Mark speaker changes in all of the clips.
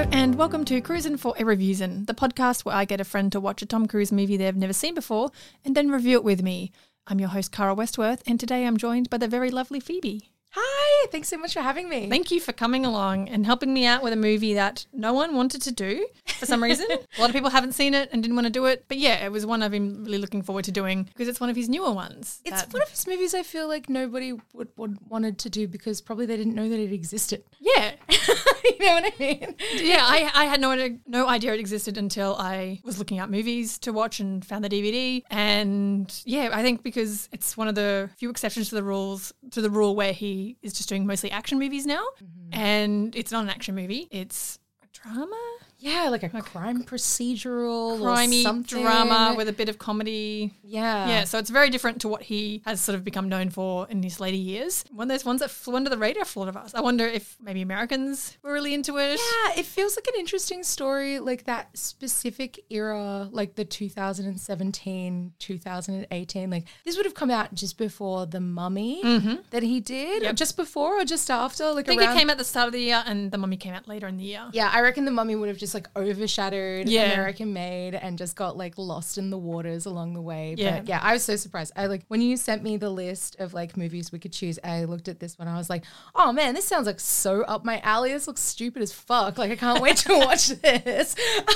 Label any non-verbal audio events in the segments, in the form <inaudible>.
Speaker 1: Hello, and welcome to Cruisin' for a Reviewsin', the podcast where I get a friend to watch a Tom Cruise movie they've never seen before and then review it with me. I'm your host, Cara Westworth, and today I'm joined by the very lovely Phoebe.
Speaker 2: Hi, thanks so much for having me.
Speaker 1: Thank you for coming along and helping me out with a movie that no one wanted to do for some reason. <laughs> a lot of people haven't seen it and didn't want to do it. But yeah, it was one I've been really looking forward to doing because it's one of his newer ones.
Speaker 2: it's
Speaker 1: that-
Speaker 2: one of his movies I feel like nobody would, would wanted to do because probably they didn't know that it existed.
Speaker 1: yeah. <laughs> <laughs>
Speaker 2: you know what I mean?
Speaker 1: yeah, I, I had no no idea it existed until I was looking up movies to watch and found the DVD. And yeah, I think because it's one of the few exceptions to the rules to the rule where he is just doing mostly action movies now, mm-hmm. and it's not an action movie; it's a drama,
Speaker 2: Yeah, like a crime procedural
Speaker 1: crimey drama with a bit of comedy.
Speaker 2: yeah,
Speaker 1: Yeah, so it's very different to what he has sort of become known for in his later years. One of those ones that flew under the radar for a lot of us. I wonder if maybe Americans were really into it.
Speaker 2: Yeah, it feels like an interesting story, like that specific era, like the 2017, 2018. Like this would have come out just before the Mummy mm-hmm. that he did,
Speaker 1: Yep.
Speaker 2: just before or just after. Like
Speaker 1: I think
Speaker 2: around
Speaker 1: it came at the start of the year, and the Mummy came out later in the year.
Speaker 2: Yeah, I reckon the mummy would have just like overshadowed
Speaker 1: Yeah.
Speaker 2: American Made and just got like lost in the waters along the way.
Speaker 1: Yeah.
Speaker 2: But yeah, I was so surprised. I like when you sent me the list of like movies we could choose, I looked at this one. I was like, oh man, this sounds like so up my alley. This looks stupid as fuck. Like I can't wait to <laughs> watch this.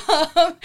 Speaker 2: Um,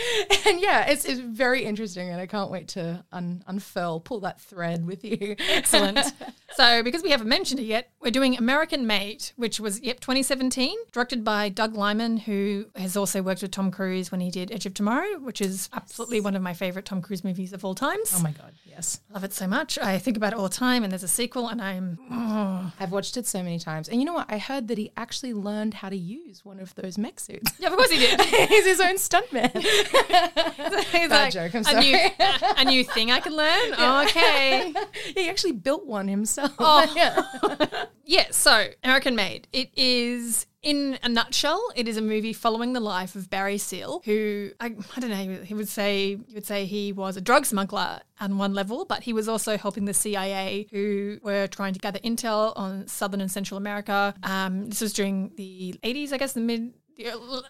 Speaker 2: and yeah, it's, it's very interesting and I can't wait to un- unfurl, pull that thread with you.
Speaker 1: Excellent. <laughs> so, because we haven't mentioned it yet, we're doing American Made, which was, yep, 2017, directed by Doug Liman, who has also worked with Tom Cruise when he did Edge of Tomorrow, which is absolutely one of my favorite Tom Cruise movies of all times.
Speaker 2: Oh my God, yes.
Speaker 1: Love it so much. I think about it all the time, and there's a sequel, and I'm, oh.
Speaker 2: I've watched it so many times. And you know what? I heard that he actually learned how to use one of those mech suits.
Speaker 1: yeah, of course he did. <laughs>
Speaker 2: He's his own stuntman. <laughs>
Speaker 1: He's
Speaker 2: Bad joke, I'm
Speaker 1: a new,
Speaker 2: sorry.
Speaker 1: a new thing I can learn. <laughs> Okay.
Speaker 2: he actually built one himself.
Speaker 1: Oh.
Speaker 2: yeah.
Speaker 1: Yeah, so American Made. It is, in a nutshell, it is a movie following the life of Barry Seal, who I, I don't know. He would say he would say he was a drug smuggler on one level, but he was also helping the CIA, who were trying to gather intel on Southern and Central America. Um, this was during the eighties, I guess, the mid.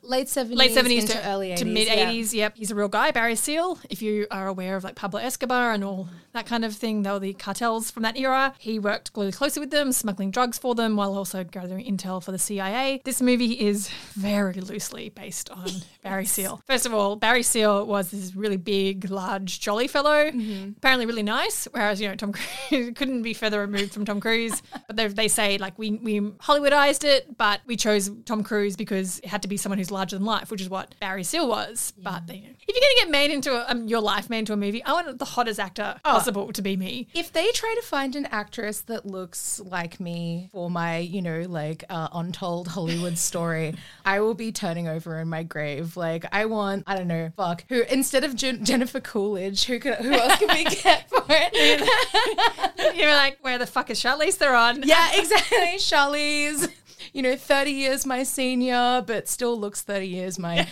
Speaker 2: Late 70s,
Speaker 1: Late seventies
Speaker 2: into
Speaker 1: to
Speaker 2: early 80s.
Speaker 1: to mid eighties. Yep, he's a real guy, Barry Seal. If you are aware of like Pablo Escobar and all that kind of thing, they were the cartels from that era. He worked really closely with them, smuggling drugs for them while also gathering intel for the CIA. This movie is very loosely based on Barry Seal. First of all, Barry Seal was this really big, large, jolly fellow, apparently really nice. Whereas you know Tom <laughs> Cruise couldn't be further removed from Tom Cruise. <laughs> But they, they say like we we Hollywoodized it, but we chose Tom Cruise because it had to be someone who's larger than life, which is what Barry Seal was. But they, if you're gonna get made into a, um, your life made into a movie, I want the hottest actor possible to be me.
Speaker 2: If they try to find an actress that looks like me for my, you know, like uh, untold Hollywood story, <laughs> I will be turning over in my grave. Like, I want, I don't know, fuck, who instead of Jen- Jennifer Coolidge, who can, who else can we <laughs> get for it? <laughs>
Speaker 1: You're like, where the fuck is Charlize Theron? <laughs>
Speaker 2: yeah, exactly. Charlize, you know, 30 years my senior, but still looks 30 years my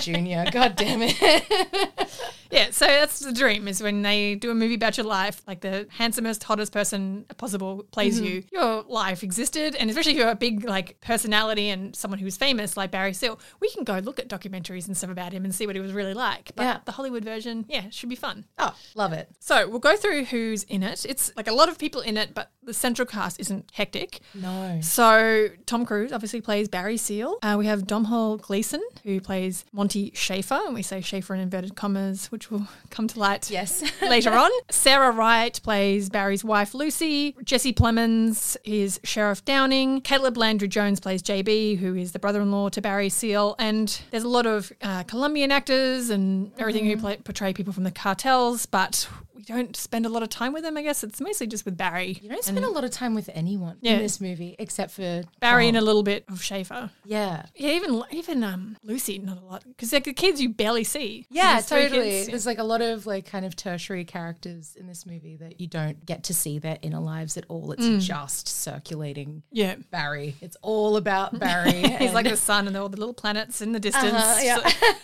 Speaker 2: junior. God damn it.
Speaker 1: Yeah, so that's the dream is when they do a movie about your life, like the handsomest, hottest person possible plays you. Your life existed, and especially if you're a big like personality and someone who's famous like Barry Seal, we can go look at documentaries and stuff about him and see what he was really like. But
Speaker 2: Yeah.
Speaker 1: the Hollywood version, yeah, should be fun.
Speaker 2: Oh, love it.
Speaker 1: So we'll go through who's in it. It's like a lot of people in it, but the central cast isn't hectic.
Speaker 2: No.
Speaker 1: So Tom Cruise obviously plays Barry Seal. Uh, we have Domhnall Gleeson who plays Monty Schaefer, and we say Schaefer in inverted commas, which will come to light
Speaker 2: Yes. <laughs>
Speaker 1: later on. Sarah Wright plays Barry's wife Lucy. Jesse Plemons is Sheriff Downing. Caleb Landry Jones plays JB, who is the brother-in-law to Barry Seal. And there's a lot of uh, Colombian actors and everything who play, portray people from the cartels, but we don't spend a lot of time with them. I guess it's mostly just with Barry.
Speaker 2: You don't spend a lot of time with anyone
Speaker 1: Yeah.
Speaker 2: in this movie except for
Speaker 1: Barry and a little bit of Schaefer.
Speaker 2: yeah.
Speaker 1: Yeah, even even um Lucy, not a lot because like the kids you barely see.
Speaker 2: Yeah, totally.
Speaker 1: kids, yeah.
Speaker 2: There's like a lot of like kind of tertiary characters in this movie that you don't get to see their inner lives at all. It's
Speaker 1: Mm.
Speaker 2: just circulating
Speaker 1: Yeah.
Speaker 2: Barry. It's all about <laughs> Barry. <laughs>
Speaker 1: He's like the sun and all the little planets in the distance
Speaker 2: Uh-huh,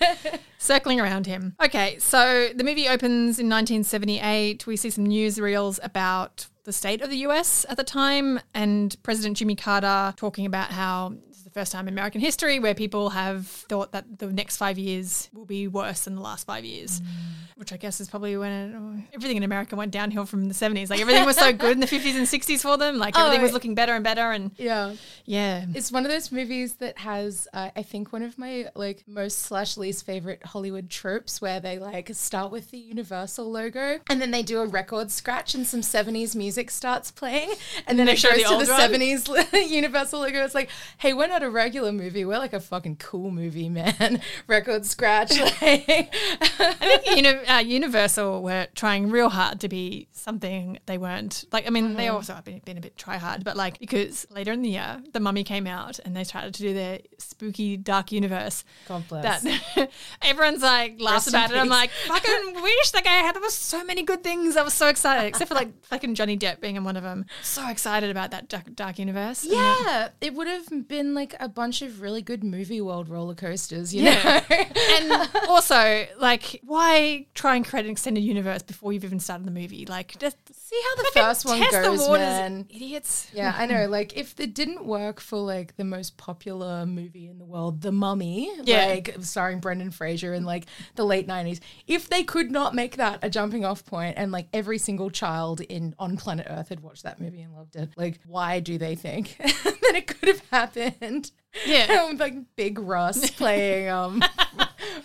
Speaker 2: yeah. <laughs>
Speaker 1: circling around him. Okay, so the movie opens in 1978. We see some newsreels about the state of the US at the time and President Jimmy Carter talking about how first time in American history where people have thought that the next five years will be worse than the last five years, which I guess is probably when it, everything in America went downhill from the 70s. Like everything was so good in the 50s and 60s for them. Like everything
Speaker 2: Oh,
Speaker 1: was looking better and better. And
Speaker 2: Yeah.
Speaker 1: yeah.
Speaker 2: It's one of those movies that has, uh, I think, one of my like most slash least favorite Hollywood tropes, where they like start with the Universal logo and then they do a record scratch and some seventies music starts playing, and then
Speaker 1: they
Speaker 2: it
Speaker 1: show
Speaker 2: goes
Speaker 1: the
Speaker 2: to
Speaker 1: old
Speaker 2: the
Speaker 1: one?
Speaker 2: seventies <laughs> Universal logo. It's like, hey, we're not a regular movie. We're like a fucking cool movie, man. <laughs> record scratch. <laughs> Like,
Speaker 1: I think uni- uh, Universal were trying real hard to be something they weren't. Like, I mean, they also have been, been a bit try hard, but like because later in the year, The Mummy came out and they started to do their spooky dark universe.
Speaker 2: God bless.
Speaker 1: That <laughs> everyone's like laughs
Speaker 2: Rest
Speaker 1: about it. I'm like, fucking wish that guy had. There was so many good things. I was so excited, except for like fucking Johnny Depp being in one of them. So excited about that dark, dark universe.
Speaker 2: Yeah, it would have been like a bunch of really good movie world roller coasters, you
Speaker 1: Yeah.
Speaker 2: know? <laughs>
Speaker 1: and also, like, why try and create an extended universe before you've even started the movie? Like, just
Speaker 2: See how the
Speaker 1: fucking
Speaker 2: first one
Speaker 1: test the
Speaker 2: goes,
Speaker 1: waters,
Speaker 2: man.
Speaker 1: idiots.
Speaker 2: Yeah, I know. Like, if it didn't work for like the most popular movie in the world, The Mummy,
Speaker 1: Yeah.
Speaker 2: like starring Brendan Fraser in like the late nineties, if they could not make that a jumping off point, and like every single child in on planet Earth had watched that movie and loved it, like, why do they think <laughs> that it could have happened?
Speaker 1: Yeah. <laughs>
Speaker 2: With, like Big Russ playing um, <laughs>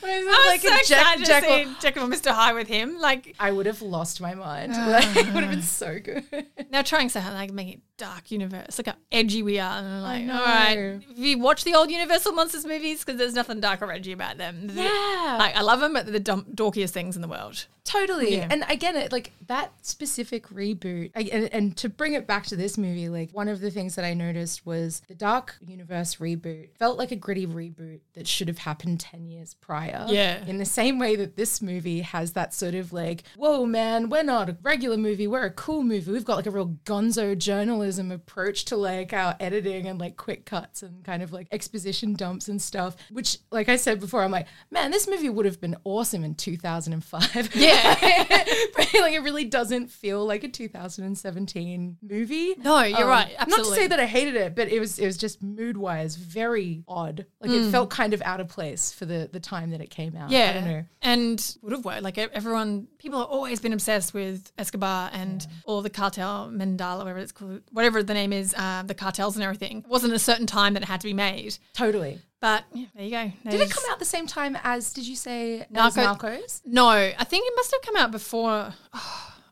Speaker 2: it,
Speaker 1: I was
Speaker 2: like
Speaker 1: so excited
Speaker 2: Jack,
Speaker 1: to see Jekyll and Mr. Hyde with him. Like,
Speaker 2: I would have lost my mind. <sighs> Like, it would have been so good.
Speaker 1: now trying so hard, like, make it dark universe. Look how edgy we are. And I'm like, all right. If you watch the old Universal Monsters movies, because there's nothing dark or edgy about them.
Speaker 2: Yeah.
Speaker 1: Like, I love them, but they're the dumb, dorkiest things in the world.
Speaker 2: Totally.
Speaker 1: Yeah.
Speaker 2: And again, it like that specific reboot, I, and, and to bring it back to this movie, like one of the things that I noticed was the Dark Universe reboot felt like a gritty reboot that should have happened 10 years prior.
Speaker 1: Yeah.
Speaker 2: In the same way that this movie has that sort of like, whoa, man, we're not a regular movie, we're a cool movie. We've got like a real gonzo journalism approach to like our editing and like quick cuts and kind of like exposition dumps and stuff, which, like I said before, I'm like, man, this movie would have been awesome in 2005.
Speaker 1: Yeah. <laughs>
Speaker 2: but like it really doesn't feel like a 2017 movie.
Speaker 1: No, you're um, right.
Speaker 2: Not to say that I hated it, but it was it was just mood wise very odd. Like it hmm. felt kind of out of place for the the time that it came out.
Speaker 1: Yeah,
Speaker 2: I don't know.
Speaker 1: and would have worked. Like everyone, people have always been obsessed with Escobar and all the cartel Mandala, whatever it's called, whatever the name is, uh, the cartels and everything. It wasn't a certain time that it had to be made,
Speaker 2: Totally.
Speaker 1: but yeah, there you go.
Speaker 2: Did it come out the same time as? Did you say
Speaker 1: Narco-
Speaker 2: Narcos?
Speaker 1: No, I think it must have come out before.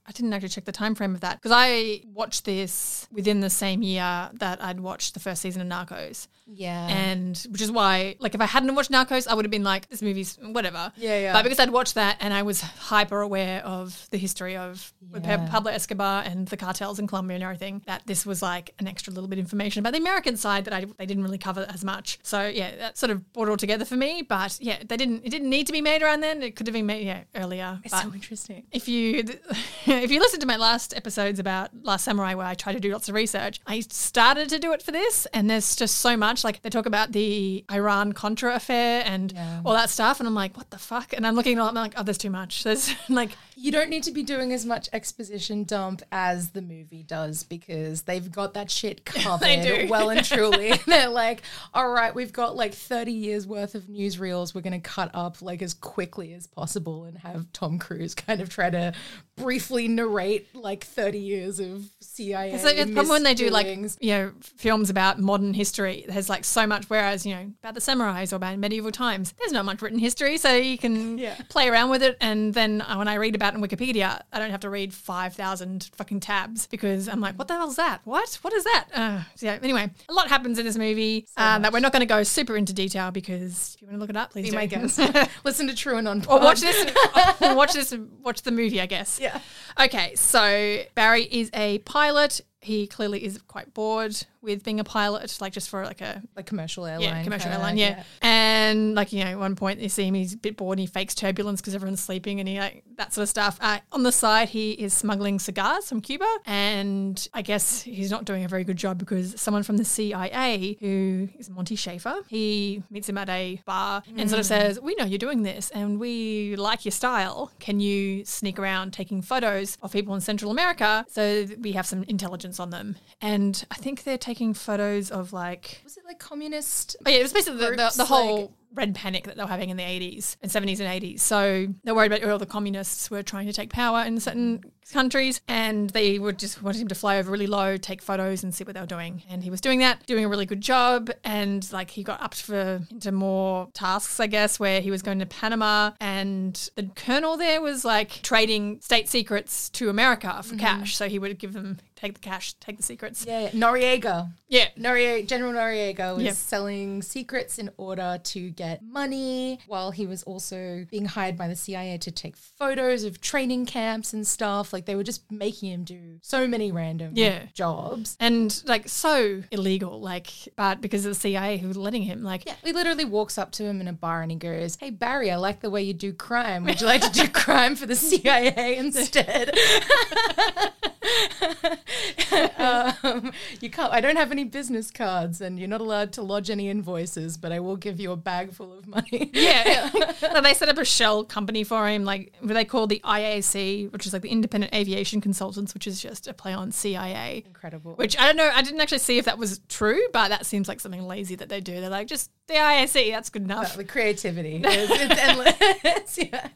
Speaker 1: I didn't actually check the time frame of that because I watched this within the same year that I'd watched the first season of Narcos.
Speaker 2: Yeah.
Speaker 1: and which is why, like, if I hadn't watched Narcos, I would have been like, this movie's whatever.
Speaker 2: Yeah, yeah.
Speaker 1: But because I'd watched that and I was hyper aware of the history of
Speaker 2: Yeah.
Speaker 1: Pablo Escobar and the cartels in Colombia and everything, that this was like an extra little bit of information about the American side that I they didn't really cover as much. So yeah, that sort of brought it all together for me. But yeah, they didn't. It didn't need to be made around then. It could have been made yeah earlier.
Speaker 2: it's
Speaker 1: but
Speaker 2: so interesting.
Speaker 1: if you <laughs> <laughs> if you listen to my last episodes about Last Samurai where I try to do lots of research, I started to do it for this and there's just so much like they talk about the Iran Contra affair and
Speaker 2: Yeah.
Speaker 1: all that stuff and I'm like what the fuck and I'm looking I'm like oh there's too much. There's <laughs> like
Speaker 2: You don't need to be doing as much exposition dump as the movie does because they've got that shit <laughs> covered well and truly. <laughs> They're like, all right, we've got like 30 years worth of newsreels we're going to cut up like as quickly as possible and have Tom Cruise kind of try to briefly narrate like 30 years of CIA.
Speaker 1: it's like it's problem when they do like you know films about modern history there's like so much whereas you know about the samurais or about medieval times there's not much written history so you can
Speaker 2: Yeah.
Speaker 1: play around with it and then uh, when I read about it in Wikipedia I don't have to read 5,000 fucking tabs because I'm like what the hell's that what what is that uh, so yeah anyway a lot happens in this movie uh, that we're not going to go super into detail because if you want to look it up please
Speaker 2: Be
Speaker 1: do.
Speaker 2: my guest. <laughs> <laughs> Listen to True and On.
Speaker 1: or watch this or watch this watch the movie I guess
Speaker 2: Yeah.
Speaker 1: Okay, so Barry is a pilot. He clearly is quite bored with being a pilot, like just for like a
Speaker 2: Like commercial airline.
Speaker 1: yeah, commercial airline, yeah. And like you know, at one point you see him, he's a bit bored, and he fakes turbulence because everyone's sleeping, and he like that sort of stuff. Uh, on the side, he is smuggling cigars from Cuba, and I guess he's not doing a very good job because someone from the CIA, who is Monty Schaefer, he meets him at a bar and sort of says, "We know you're doing this, and we like your style. Can you sneak around taking photos of people in Central America so that we have some intelligence on them?" And I think they're taking photos of like
Speaker 2: Was it like communist?
Speaker 1: Oh, yeah, it was basically the, the, the whole
Speaker 2: like-
Speaker 1: red panic that they were having in the 80s and 70s and 80s. So they're worried about all the communists were trying to take power in certain countries and they would just wanted him to fly over really low, take photos and see what they were doing. And he was doing that, doing a really good job. And like he got up for into more tasks, I guess, where he was going to Panama and the colonel there was like trading state secrets to America for mm-hmm. cash. So he would give them, take the cash, take the secrets.
Speaker 2: Yeah, yeah. Noriega.
Speaker 1: Yeah.
Speaker 2: Noriega, General Noriega was
Speaker 1: Yeah.
Speaker 2: selling secrets in order to get money, while he was also being hired by the CIA to take photos of training camps and stuff. Like they were just making him do so many random
Speaker 1: Yeah.
Speaker 2: jobs.
Speaker 1: and like so illegal, like, but because of the CIA who were letting him, like,
Speaker 2: Yeah, he literally walks up to him in a bar and he goes, "Hey Barry, I like the way you do crime. Would you like to do <laughs> crime for the CIA <laughs> instead?" <laughs> <laughs> um, you can't. I don't have any business cards, and you're not allowed to lodge any invoices, but I will give you a bag full of money.
Speaker 1: yeah, So <laughs> they set up a shell company for him, like what they call the IAC, which is like the Independent Aviation Consultants, which is just a play on CIA.
Speaker 2: Incredible.
Speaker 1: Which I don't know. I didn't actually see if that was true, but that seems like something lazy that they do. They're like, just the IAC, that's good enough.
Speaker 2: the creativity. <laughs> It's, it's endless. yeah.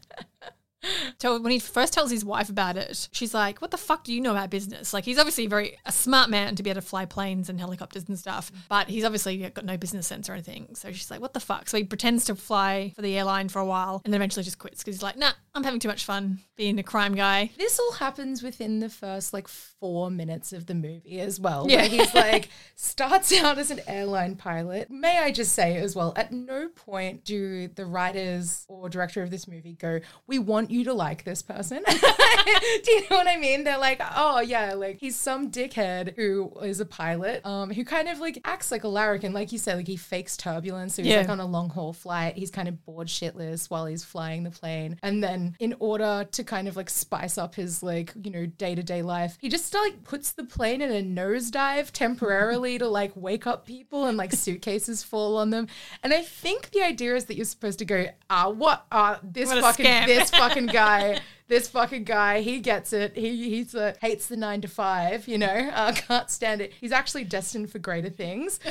Speaker 1: So when he first tells his wife about it, she's like, "What the fuck do you know about business?" Like he's obviously very a smart man to be able to fly planes and helicopters and stuff, but he's obviously got no business sense or anything. So she's like, "What the fuck?" So he pretends to fly for the airline for a while and then eventually just quits because he's like, "Nah, I'm having too much fun being a crime guy."
Speaker 2: This all happens within the first like four minutes of the movie as well.
Speaker 1: Yeah.
Speaker 2: He's <laughs> like starts out as an airline pilot. May I just say as well, at no point do the writers or director of this movie go, We want you to like this person. <laughs> do you know what I mean? They're like, oh yeah, like he's some dickhead who is a pilot, um, who kind of like acts like a larrikin, like you said, like he fakes turbulence. So he's
Speaker 1: Yeah.
Speaker 2: like on a long haul flight. He's kind of bored shitless while he's flying the plane. And then in order to kind of like spice up his like, you know, day to day life, he just like puts the plane in a nosedive temporarily to like wake up people and like suitcases fall on them. And I think the idea is that you're supposed to go, ah, what uh this
Speaker 1: What
Speaker 2: fucking this <laughs> fucking guy. This fucking guy, he gets it. He he's hates the nine to five, you know. <laughs> Uh, can't stand it. He's actually destined for greater things. <laughs>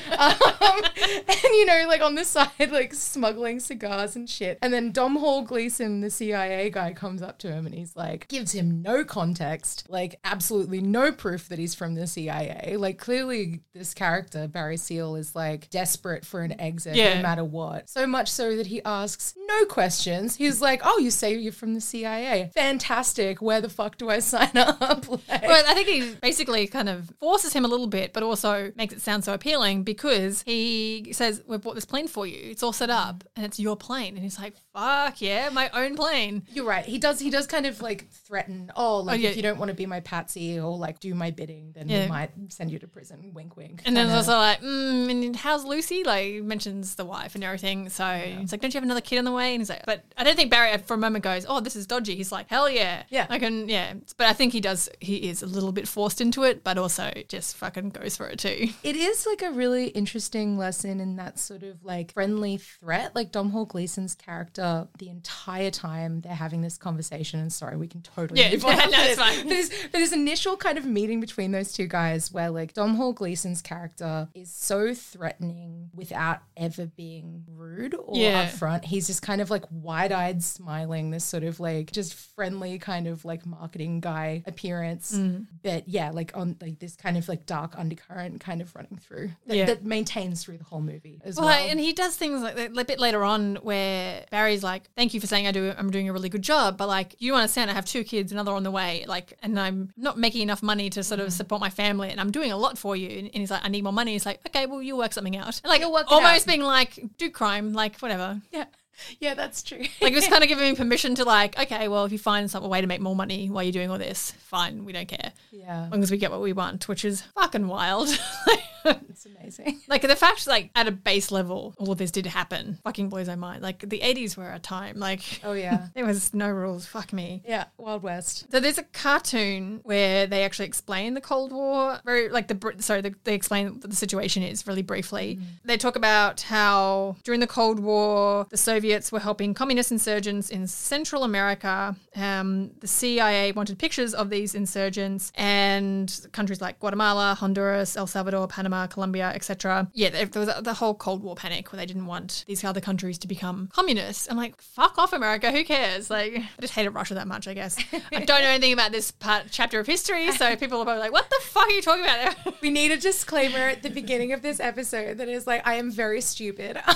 Speaker 2: Um, and you know, like on the side, like smuggling cigars and shit. And then Domhnall Gleeson, the CIA guy, comes up to him and he's like, gives him no context, like absolutely no proof that he's from the CIA. Like clearly, this character Barry Seal is like desperate for an exit,
Speaker 1: Yeah.
Speaker 2: no matter what. So much so that he asks no questions. He's like, "Oh, you say you're from the CIA? Fantastic. Where the fuck do I sign up?" <laughs> Like-
Speaker 1: Well, I think he basically kind of forces him a little bit, but also makes it sound so appealing because he says, "We've bought this plane for you. It's all set up, and it's your plane." And he's like, "Fuck yeah, my own plane."
Speaker 2: You're right. He does. He does kind of like threaten. Oh, like
Speaker 1: yeah.
Speaker 2: if you don't want to be my patsy or like do my bidding, then
Speaker 1: Yeah.
Speaker 2: we might send you to prison. Wink, wink.
Speaker 1: And then it's also like, mm, and how's Lucy? Like, he mentions the wife and everything. So he's like, don't you have another kid on the way? And he's like, but I don't think Barry for a moment goes, oh, this is dodgy. He's like, hell yeah.
Speaker 2: Yeah.
Speaker 1: I can, yeah. But I think he does, he is a little bit forced into it, but also just fucking goes for it too. <laughs>
Speaker 2: It is like a really interesting lesson in that sort of like friendly threat. Like Domhnall Gleeson's character, the entire time they're having this conversation, and sorry, we can totally
Speaker 1: Yeah,
Speaker 2: move <laughs> on.
Speaker 1: no, it's <laughs>
Speaker 2: this.
Speaker 1: fine.
Speaker 2: For this, initial kind of meeting between those two guys, where like Domhnall Gleeson's character is so threatening without ever being rude or
Speaker 1: Yeah.
Speaker 2: upfront. He's just kind of like wide-eyed, smiling, this sort of like just friendly kind of like marketing guy appearance.
Speaker 1: Mm.
Speaker 2: But yeah, like on like this kind of like dark undercurrent kind of running through that,
Speaker 1: Yeah.
Speaker 2: that maintains through the whole movie as
Speaker 1: Well,
Speaker 2: well.
Speaker 1: and he does things like a bit later on where Barry's like, "Thank you for saying I do. I'm doing a really good job, but like, you understand, I have two kids, another on the way, like, and I'm not making enough money to sort of mm. support my family, and I'm doing a lot for you." And, he's like, "I need more money." He's like, "Okay, well, you'll work something out." And like, almost
Speaker 2: out.
Speaker 1: being like, "Do crime, like, whatever."
Speaker 2: yeah, yeah, that's true.
Speaker 1: Like, it was <laughs> kind of giving me permission to like, okay, well, if you find some way to make more money while you're doing all this, fine, we don't care,
Speaker 2: yeah,
Speaker 1: as long as we get what we want, which is fucking wild. <laughs>
Speaker 2: it's amazing. <laughs>
Speaker 1: Like the fact, like at a base level, all of this did happen. Fucking blows my mind. Like the eighties were a time. Like
Speaker 2: Oh yeah, <laughs>
Speaker 1: there was no rules. Fuck me.
Speaker 2: yeah, Wild West.
Speaker 1: So there's a cartoon where they actually explain the Cold War very like the sorry the, they explain what the situation is really briefly. They talk about how during the Cold War the Soviets were helping communist insurgents in Central America. Um, the CIA wanted pictures of these insurgents and countries like Guatemala, Honduras, El Salvador, Panama Panama, Colombia, etc. Yeah, there was the whole Cold War panic where they didn't want these other countries to become communist. I'm like, fuck off, America. Who cares? Like, I just hated Russia that much, I guess. I don't know anything about this part chapter of history, so people are probably like, what the fuck are you talking about? <laughs>
Speaker 2: We need a disclaimer at the beginning of this episode that is like, I am very stupid. <laughs>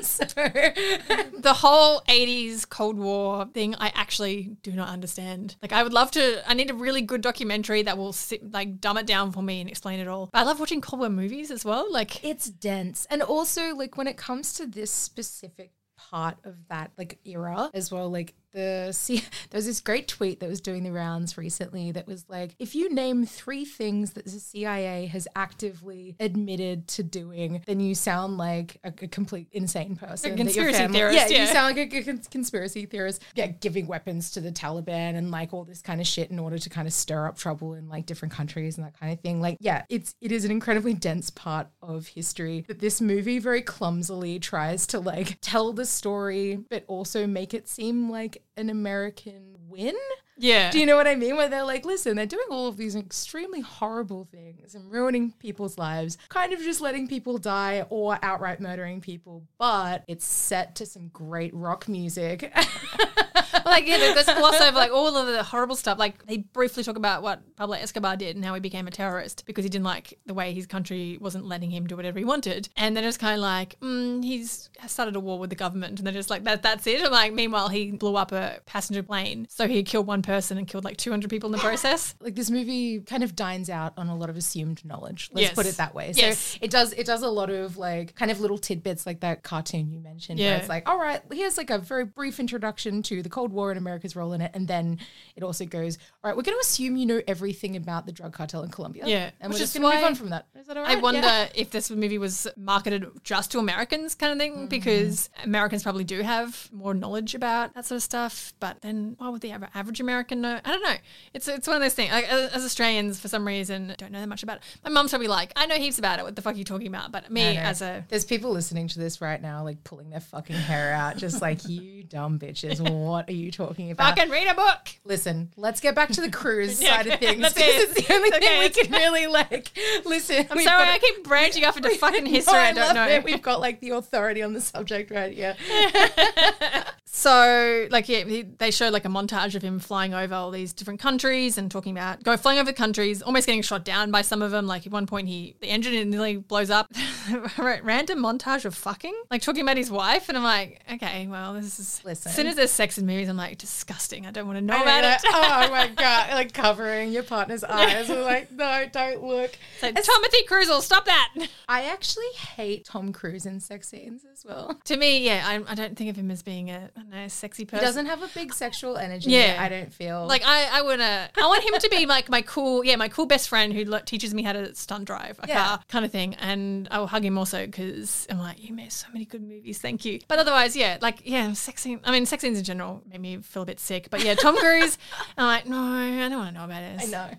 Speaker 2: So, <laughs>
Speaker 1: the whole 80s Cold War thing, I actually do not understand. Like, I would love to, I need a really good documentary that will sit, like dumb it down for me and explain it all. But I love watching Cold War movies as well. Like,
Speaker 2: it's dense. And also, like, when it comes to this specific part of that like era as well like the <laughs> see there was this great tweet that was doing the rounds recently that was like if you name three things that the CIA has actively admitted to doing then you sound like a, a complete insane person
Speaker 1: A conspiracy
Speaker 2: family-
Speaker 1: theorist,
Speaker 2: yeah,
Speaker 1: yeah.
Speaker 2: you sound like a, a cons- conspiracy theorist yeah giving weapons to the Taliban and like all this kind of shit in order to kind of stir up trouble in like different countries and that kind of thing like yeah it's it is an incredibly dense part of history that this movie very clumsily tries to like tell the story but also make it seem like an American win
Speaker 1: yeah.
Speaker 2: do you know what I mean? Where they're like, listen, they're doing all of these extremely horrible things and ruining people's lives, kind of just letting people die or outright murdering people, but it's set to some great rock music. <laughs> <laughs>
Speaker 1: like yeah, there's gloss over like all of the horrible stuff. Like they briefly talk about what Pablo Escobar did and how he became a terrorist because he didn't like the way his country wasn't letting him do whatever he wanted. And then it's kind of like mm, he's started a war with the government, and they're just like that. That's it. And like meanwhile, he blew up a passenger plane, so he killed one person and killed like 200 people in the process. <laughs>
Speaker 2: like this movie kind of dines out on a lot of assumed knowledge. Let's
Speaker 1: Yes.
Speaker 2: put it that way.
Speaker 1: Yes.
Speaker 2: So it does it does a lot of like kind of little tidbits like that cartoon you mentioned.
Speaker 1: Yeah.
Speaker 2: Where it's like, all right, here's like a very brief introduction to the Cold War and America's role in it, and then it also goes, all right, we're going to assume you know everything about the drug cartel in Colombia.
Speaker 1: Yeah.
Speaker 2: and
Speaker 1: Which
Speaker 2: we're just going to move on from that. Is that all
Speaker 1: I wonder
Speaker 2: Yeah.
Speaker 1: if this movie was marketed just to Americans, kind of thing, mm-hmm. because Americans probably do have more knowledge about that sort of stuff. But then, why would the average American know? I don't know. It's it's one of those things. Like, as as Australians, for some reason, don't know that much about it. My mum's probably like, I know heaps about it. What the fuck are you talking about? But me, as a
Speaker 2: There's people listening to this right now, like pulling their fucking hair out, just like <laughs> you dumb bitches. What are you talking about?
Speaker 1: fucking read a book.
Speaker 2: Listen, let's get back to the cruise <laughs> side of things.
Speaker 1: get-
Speaker 2: it's the only
Speaker 1: okay,
Speaker 2: thing we can really like listen.
Speaker 1: I'm sorry, I keep branching off into <laughs> fucking history. I, don't know.
Speaker 2: It. We've got like the authority on the subject right here. <laughs>
Speaker 1: So, like, yeah, he, they showed like a montage of him flying over all these different countries and talking about go flying over countries, almost getting shot down by some of them. Like at one point, he the engine nearly blows up. <laughs> Random montage of fucking, like talking about his wife, and I'm like, okay, well, this is.
Speaker 2: Listen.
Speaker 1: As soon as there's sex in movies, I'm like, disgusting. I don't want to know
Speaker 2: I
Speaker 1: about
Speaker 2: know,
Speaker 1: it.
Speaker 2: oh my <laughs> god! Like covering your partner's eyes. We're like, no, don't look.
Speaker 1: So, Timothy Cruise, stop that.
Speaker 2: I actually hate Tom Cruise in sex scenes as well.
Speaker 1: to me, yeah, I, I don't think of him as being a, I don't know, sexy
Speaker 2: He
Speaker 1: person.
Speaker 2: doesn't have a big sexual energy.
Speaker 1: Yeah.
Speaker 2: I don't feel
Speaker 1: Like I, I wanna, I want him to be like my cool, yeah, my cool best friend who like, teaches me how to stunt drive a
Speaker 2: Yeah.
Speaker 1: car, kind of thing. And I will hug him also because I'm like, you made so many good movies, thank you. But otherwise, yeah, like yeah, sex scene. I mean, sex scenes in general made me feel a bit sick. But yeah, Tom Cruise, <laughs> I'm like, no, I don't want to know about this.
Speaker 2: I know.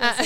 Speaker 1: Uh,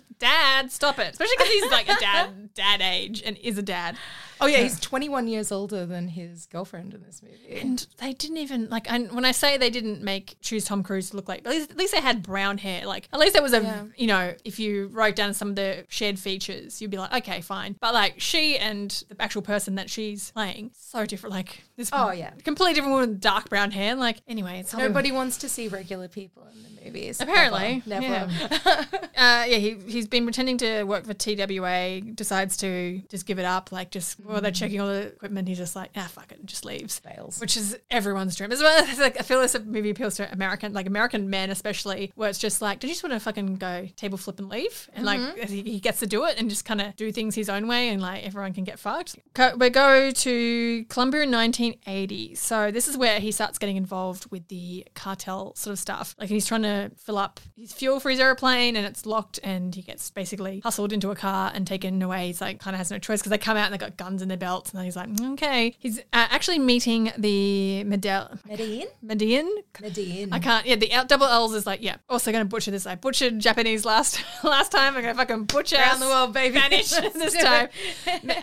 Speaker 1: <laughs> dad, stop it. Especially because he's like a dad, dad age, and is a dad.
Speaker 2: Oh yeah, he's 21 years older than his girlfriend in this movie.
Speaker 1: And they didn't even like. And when I say they didn't make choose Tom Cruise to look like, at least, at least they had brown hair. Like at least there was a,
Speaker 2: Yeah.
Speaker 1: you know, if you wrote down some of the shared features, you'd be like, okay, fine. But like she and the actual person that she's playing, so different. Like this,
Speaker 2: Oh, <laughs> yeah.
Speaker 1: completely different woman with dark brown hair. Like anyway, it's
Speaker 2: Nobody wants to see regular people in the movies.
Speaker 1: Apparently,
Speaker 2: Never.
Speaker 1: yeah. <laughs> Uh, yeah, he he's been pretending to work for TWA. Decides to just give it up. Like just while they're checking all the equipment, he's just like, ah, fuck it, and just leaves.
Speaker 2: Fails.
Speaker 1: Which is everyone's dream as well. Like I feel this movie appeals to American, like American men especially, where it's just like, do you just want to fucking go table flip and leave? And like he, he gets to do it and just kind of do things his own way, and like everyone can get fucked. Co- We go to Colombia in 1980. So this is where he starts getting involved with the cartel sort of stuff. Like he's trying to fill up his fuel for his airplane, and it's locked, and he gets basically hustled into a car and taken away. He's like kind of has no choice because they come out and they've got guns in their belts, and then he's like, "Mm, okay. He's uh, actually meeting the Medell.
Speaker 2: Medellin?
Speaker 1: Medellin.
Speaker 2: Medellin.
Speaker 1: I can't. Yeah, the L- double L's is like, yeah. Also going to butcher this. I butchered Japanese last <laughs> last time. I'm going to fucking butcher
Speaker 2: Around the world, baby.
Speaker 1: Spanish <laughs> this <laughs> time.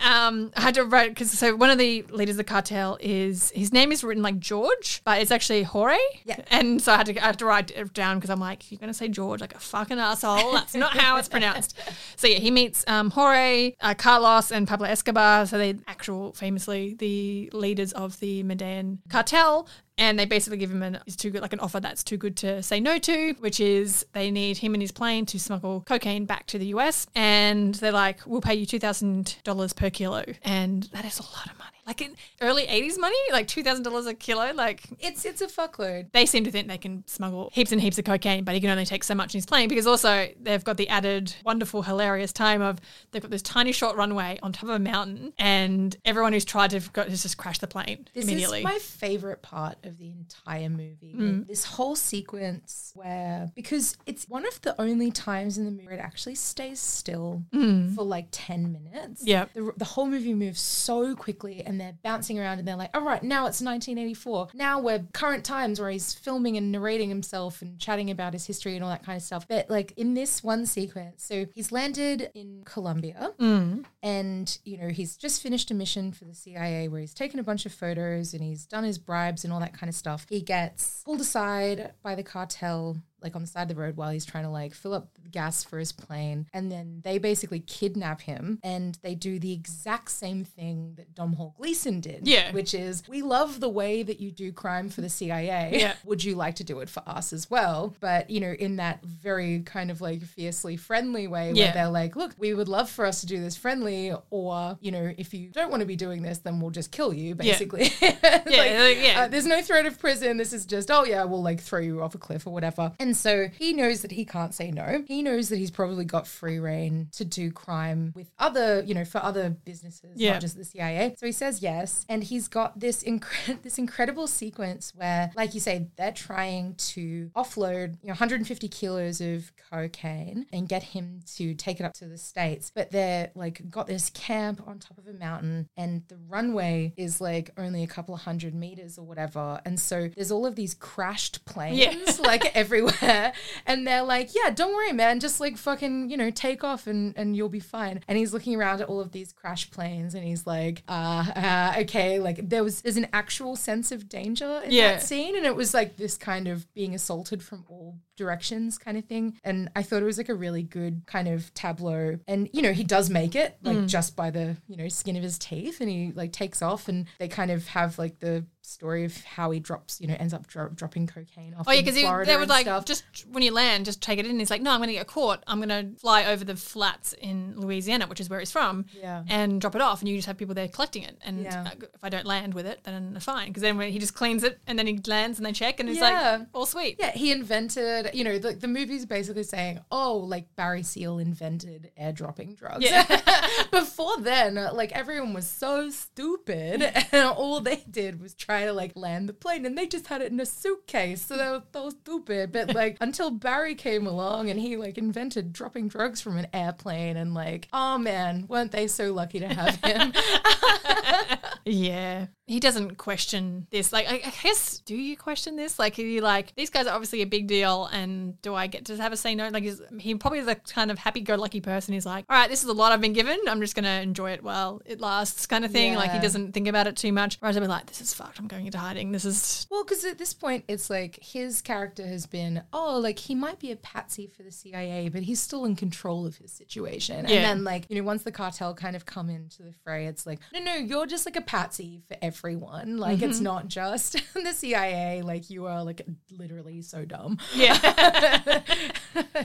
Speaker 1: um, I had to write because so one of the leaders of the cartel is his name is written like George, but it's actually Jorge.
Speaker 2: Yeah.
Speaker 1: And so I had to I had to write it down because I'm like, you're going to say George like a fucking asshole. asshole. That's not how it's pronounced. <laughs> So yeah, he meets um, Jorge, uh, Carlos, and Pablo Escobar. So they actual, famously, the leaders of the Medellin cartel. And they basically give him an is too good like an offer that's too good to say no to, which is they need him and his plane to smuggle cocaine back to the US. And they're like, we'll pay you two thousand dollars per kilo, and that is a lot of money. Like in early '80s money, like two thousand dollars a kilo. Like
Speaker 2: It's it's a fuckload.
Speaker 1: they seem to think they can smuggle heaps and heaps of cocaine, but he can only take so much in his plane because also they've got the added wonderful, hilarious time of they've got this tiny short runway on top of a mountain, and everyone who's tried to go, has just crashed the plane
Speaker 2: This
Speaker 1: immediately.
Speaker 2: is my favorite part of the entire movie.
Speaker 1: Mm.
Speaker 2: This whole sequence where because it's one of the only times in the movie it actually stays still for like 10 minutes.
Speaker 1: Yeah.
Speaker 2: The, the whole movie moves so quickly and they're bouncing around and they're like, all right, now it's 1984. Now we're current times where he's filming and narrating himself and chatting about his history and all that kind of stuff. But like in this one sequence, so he's landed in Colombia and you know he's just finished a mission for the CIA where he's taken a bunch of photos and he's done his bribes and all that kind of stuff. He gets pulled aside by the cartel like on the side of the road while he's trying to like fill up gas for his plane and then they basically kidnap him and they do the exact same thing that Domhnall Gleeson did
Speaker 1: Yeah.
Speaker 2: which is we love the way that you do crime for the CIA
Speaker 1: Yeah.
Speaker 2: would you like to do it for us as well but you know in that very kind of like fiercely friendly way where
Speaker 1: Yeah.
Speaker 2: they're like, look, we would love for us to do this friendly, or, you know, if you don't want to be doing this, then we'll just kill you, basically. <laughs>
Speaker 1: yeah, like, yeah.
Speaker 2: uh, there's no threat of prison. This is just, oh, yeah, we'll like throw you off a cliff or whatever. And so he knows that he can't say no. He knows that he's probably got free reign to do crime with other, you know, for other businesses,
Speaker 1: Yeah.
Speaker 2: not just the CIA. So he says yes. And he's got this, incre- <laughs> this incredible sequence where, like you say, they're trying to offload you know, 150 kilos of cocaine and get him to take it up to the States. But they're like got this camp on top of a mountain and the runway is like only a couple of hundred meters or whatever. And so there's all of these crashed planes
Speaker 1: Yeah. <laughs>
Speaker 2: like everywhere. <laughs> And they're like, yeah, don't worry, man. Just like fucking, you know, take off and, and you'll be fine. And he's looking around at all of these crash planes and he's like, uh, uh okay. Like there was, there's an actual sense of danger in
Speaker 1: Yeah.
Speaker 2: that scene. And it was like this kind of being assaulted from all directions kind of thing. And I thought it was like a really good kind of tableau. And, you know, he does make it like
Speaker 1: Mm.
Speaker 2: just by the, you know, skin of his teeth and he like takes off and they kind of have like the story of how he drops, you know, ends up dro- dropping cocaine off
Speaker 1: Oh yeah, because they would like
Speaker 2: stuff.
Speaker 1: just when you land, just take it in. He's like, no, I'm going to get caught. I'm going to fly over the flats in Louisiana, which is where he's from,
Speaker 2: Yeah.
Speaker 1: and drop it off. And you just have people there collecting it. And
Speaker 2: Yeah.
Speaker 1: uh, if I don't land with it, then fine. Because then when he just cleans it, and then he lands, and they check, and it's
Speaker 2: Yeah.
Speaker 1: like all sweet.
Speaker 2: Yeah, he invented, you know, the, the movie's basically saying, oh, like Barry Seal invented airdropping drugs.
Speaker 1: Yeah. <laughs>
Speaker 2: Before then, like everyone was so stupid <laughs> and all they did was try to like land the plane and they just had it in a suitcase. So that was, so stupid. But <laughs> like until Barry came along and he like invented dropping drugs from an airplane and like, oh man, weren't they so lucky to have him? <laughs> <laughs>
Speaker 1: Yeah. He doesn't question this. Like, I, guess, do you question this? Like, are you like, these guys are obviously a big deal, and do I get to have a say no? Like, is, he probably the kind of happy go lucky person. He's like, all right, this is a lot I've been given. I'm just going to enjoy it while it lasts, kind of thing. Like, he doesn't think about it too much. Whereas I'd be like, this is fucked. I'm going into hiding. This is.
Speaker 2: Well, because at this point, it's like his character has been, oh, like he might be a patsy for the CIA, but he's still in control of his situation.
Speaker 1: Yeah.
Speaker 2: And then, like, you know, once the cartel kind of come into the fray, it's like, no, no, you're just like a patsy for everyone. Like, it's
Speaker 1: Mm-hmm.
Speaker 2: not just <laughs> the CIA. Like, you are like literally so dumb.
Speaker 1: Yeah. <laughs> <laughs>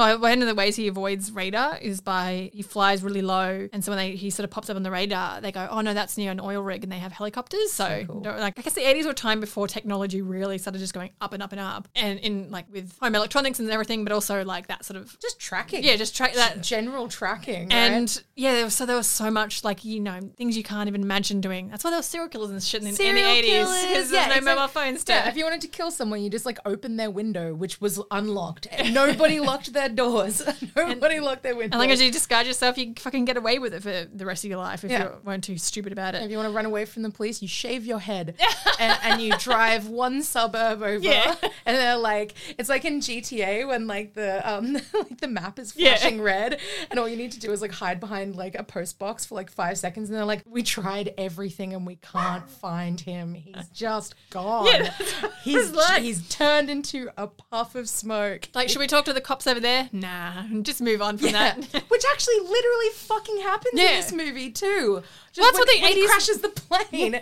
Speaker 1: Oh, one of the ways he avoids radar is by he flies really low, and so when they, he sort of pops up on the radar, they go, "Oh no, that's near an oil rig," and they have helicopters. So,
Speaker 2: cool.
Speaker 1: like, I guess the eighties were a time before technology really started just going up and up and up, and in like with home electronics and everything, but also like that sort of
Speaker 2: Just tracking.
Speaker 1: yeah, just track that.
Speaker 2: General tracking. right?
Speaker 1: And yeah, there was, so there was so much like you know things you can't even imagine doing. That's why there were serial killers and shit in, in the eighties because
Speaker 2: Yeah,
Speaker 1: there's no mobile phones.
Speaker 2: Yeah, if you wanted to kill someone, you just like open their window, which was unlocked. Nobody <laughs> locked their doors. <laughs> Nobody locked their windows.
Speaker 1: as long as you disguise yourself, you fucking get away with it for the rest of your life if
Speaker 2: Yeah.
Speaker 1: you weren't too stupid about it.
Speaker 2: If you want to run away from the police, you shave your head <laughs> and, and you drive one suburb over.
Speaker 1: Yeah. <laughs>
Speaker 2: And they're like, it's like in GTA when like the um like the map is
Speaker 1: Yeah.
Speaker 2: flashing red, and all you need to do is like hide behind like a post box for like five seconds, and they're like, we tried everything and we can't <gasps> find him. He's just gone.
Speaker 1: Yeah,
Speaker 2: he's
Speaker 1: like-
Speaker 2: he's turned into a puff of smoke.
Speaker 1: Like, should we talk to the cops over there? There? Nah, just move on from
Speaker 2: Yeah.
Speaker 1: that. <laughs>
Speaker 2: Which actually literally fucking happens
Speaker 1: Yeah.
Speaker 2: in this movie too. Just
Speaker 1: Well, that's
Speaker 2: when,
Speaker 1: what the 80s
Speaker 2: crashes the plane.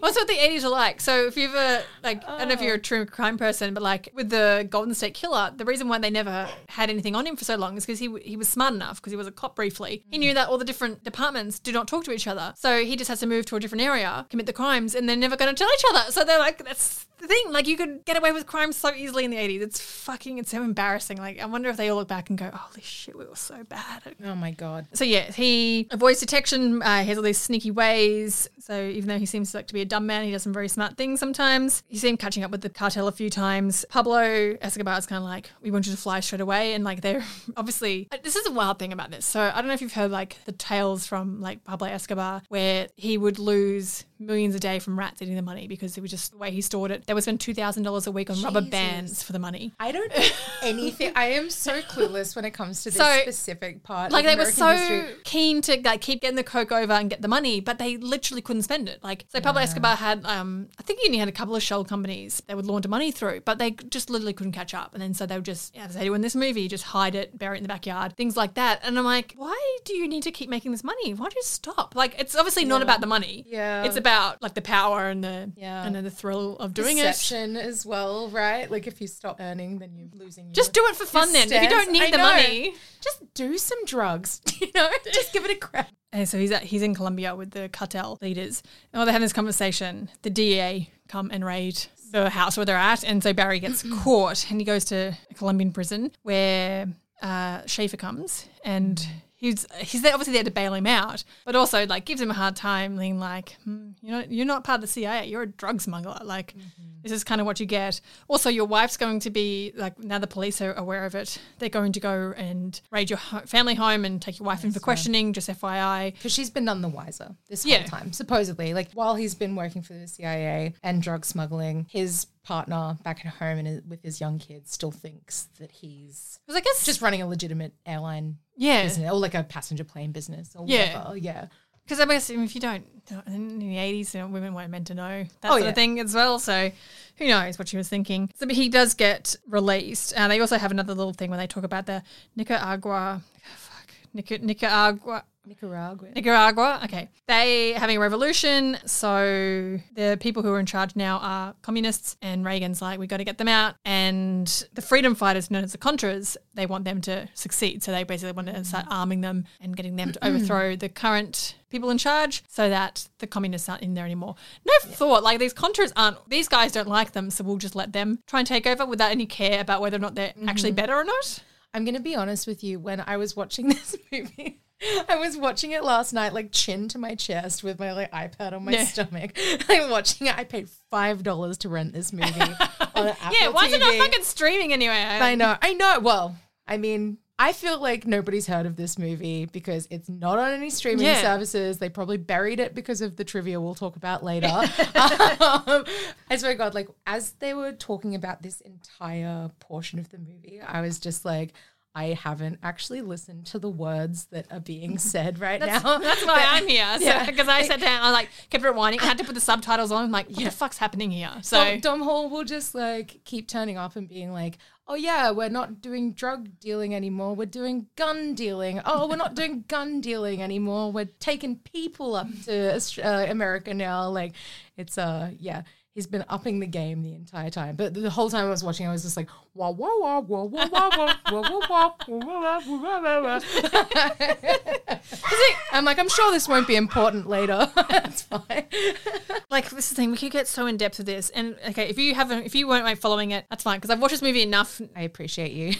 Speaker 1: What's what the 80s are like? So if you've ever, like, I don't know if you're a true crime person, but like with the Golden State Killer, the reason why they never had anything on him for so long is because he, he was smart enough, because he was a cop briefly. He knew that all the different departments do not talk to each other. So he just has to move to a different area, commit the crimes, and they're never going to tell each other. So they're like, that's the thing. Like, you could get away with crimes so easily in the 80s. It's fucking, it's so embarrassing. Like, I wonder if they all look back and go, holy shit, we were so bad.
Speaker 2: oh my god.
Speaker 1: so yeah, he avoids detection. Uh, has all these sneaky ways. So even though he seems like to be a dumb man, he does some very smart things sometimes. You see him catching up with the cartel a few times. Pablo Escobar is kind of like, we want you to fly straight away, and like they're <laughs> obviously uh, this is a wild thing about this. So I don't know if you've heard like the tales from like Pablo Escobar where he would lose millions a day from rats eating the money because it was just the way he stored it. They would spend two thousand dollars a week on rubber bands for the money.
Speaker 2: I don't <laughs> know anything. I am so clueless when it comes to this
Speaker 1: So,
Speaker 2: specific part.
Speaker 1: like they were so
Speaker 2: history.
Speaker 1: keen to like keep getting the coke over and get the money, but they literally couldn't spend it. Like so, Pablo Escobar had, um, I think he only had a couple of shell companies they would launder money through, but they just literally couldn't catch up. And then so they would just, as they do in this movie, just hide it, bury it in the backyard, things like that. And I'm like, why do you need to keep making this money? Why do you stop? Like it's obviously not about the money.
Speaker 2: Yeah.
Speaker 1: it's about like the power and the
Speaker 2: Yeah.
Speaker 1: and then the thrill of doing it.
Speaker 2: Deception as well, right? Like if you stop earning, then you're losing. Your,
Speaker 1: Just do it for fun then. If you don't need
Speaker 2: I
Speaker 1: the
Speaker 2: know.
Speaker 1: money.
Speaker 2: just do some drugs. <laughs> You know, just give it a crack.
Speaker 1: And so he's at, he's in Colombia with the cartel leaders. And while they're having this conversation, the DEA come and raid the house where they're at. And so Barry gets <clears throat> caught and he goes to a Colombian prison where uh, Schaefer comes and he's he's there, obviously there to bail him out, but also like gives him a hard time, being like, hmm, you know, you're not part of the CIA, you're a drug smuggler. Like, this is kind of what you get. Also, your wife's going to be like now the police are aware of it. They're going to go and raid your ho- family home and take your wife in for questioning. Just FYI.
Speaker 2: Because she's been none the wiser this
Speaker 1: Yeah.
Speaker 2: whole time, supposedly. Like while he's been working for the CIA and drug smuggling, his partner back at home and with his young kids still thinks that he's
Speaker 1: Because I guess
Speaker 2: just running a legitimate airline
Speaker 1: yeah,
Speaker 2: business or like a passenger plane business or
Speaker 1: Yeah.
Speaker 2: whatever. Yeah.
Speaker 1: Because I guess if you don't, in the eighties, you know, women weren't meant to know that
Speaker 2: Oh,
Speaker 1: sort
Speaker 2: yeah.
Speaker 1: of thing as well. So who knows what she was thinking? So but he does get released, and they also have another little thing where they talk about the Nicaragua, Nicaragua.
Speaker 2: Nicaragua.
Speaker 1: Nicaragua, okay. They having a revolution, so the people who are in charge now are communists, and Reagan's like, we got to get them out. And the freedom fighters, known as the Contras, they want them to succeed. So they basically want to mm. start arming them and getting them to <clears throat> overthrow the current people in charge, so that the communists aren't in there anymore. No thought, like these Contras aren't. These guys don't like them, so we'll just let them try and take over without any care about whether or not they're actually mm-hmm. better or not.
Speaker 2: I'm going to be honest with you. When I was watching <laughs> this movie, I was watching it last night, like chin to my chest with my like iPad on my
Speaker 1: Yeah.
Speaker 2: stomach. <laughs> I'm watching it. I paid five dollars to rent this movie <laughs> on Apple
Speaker 1: Yeah, why is it not fucking streaming anyway?
Speaker 2: I know. I know. Well, I mean, I feel like nobody's heard of this movie because it's not on any streaming
Speaker 1: Yeah.
Speaker 2: services. They probably buried it because of the trivia we'll talk about later. <laughs> um, I swear to God, like as they were talking about this entire portion of the movie, I was just like, I haven't actually listened to the words that are being <laughs> said right now.
Speaker 1: That's why I'm here. <laughs> So,
Speaker 2: Yeah.
Speaker 1: Because I sat down, I like kept rewinding. I had to put the subtitles on. I'm like, what the fuck's happening here? So
Speaker 2: Dom, Domhnall will just like keep turning up and being like, "Oh yeah, we're not doing drug dealing anymore. We're doing gun dealing. Oh, we're not doing gun dealing anymore. We're taking people up to uh, America now." Like, it's uh, yeah. He's been upping the game the entire time, but the whole time I was watching, I was just like, "Wah wah wah wah wah wah wah wah wah wah wah wah wah wah wah." I'm like, I'm sure this won't be important later. That's fine.
Speaker 1: like this is the thing, we could get so in depth with this. And okay, if you haven't, if you weren't like following it, that's fine. Because I've watched this movie enough
Speaker 2: I appreciate you.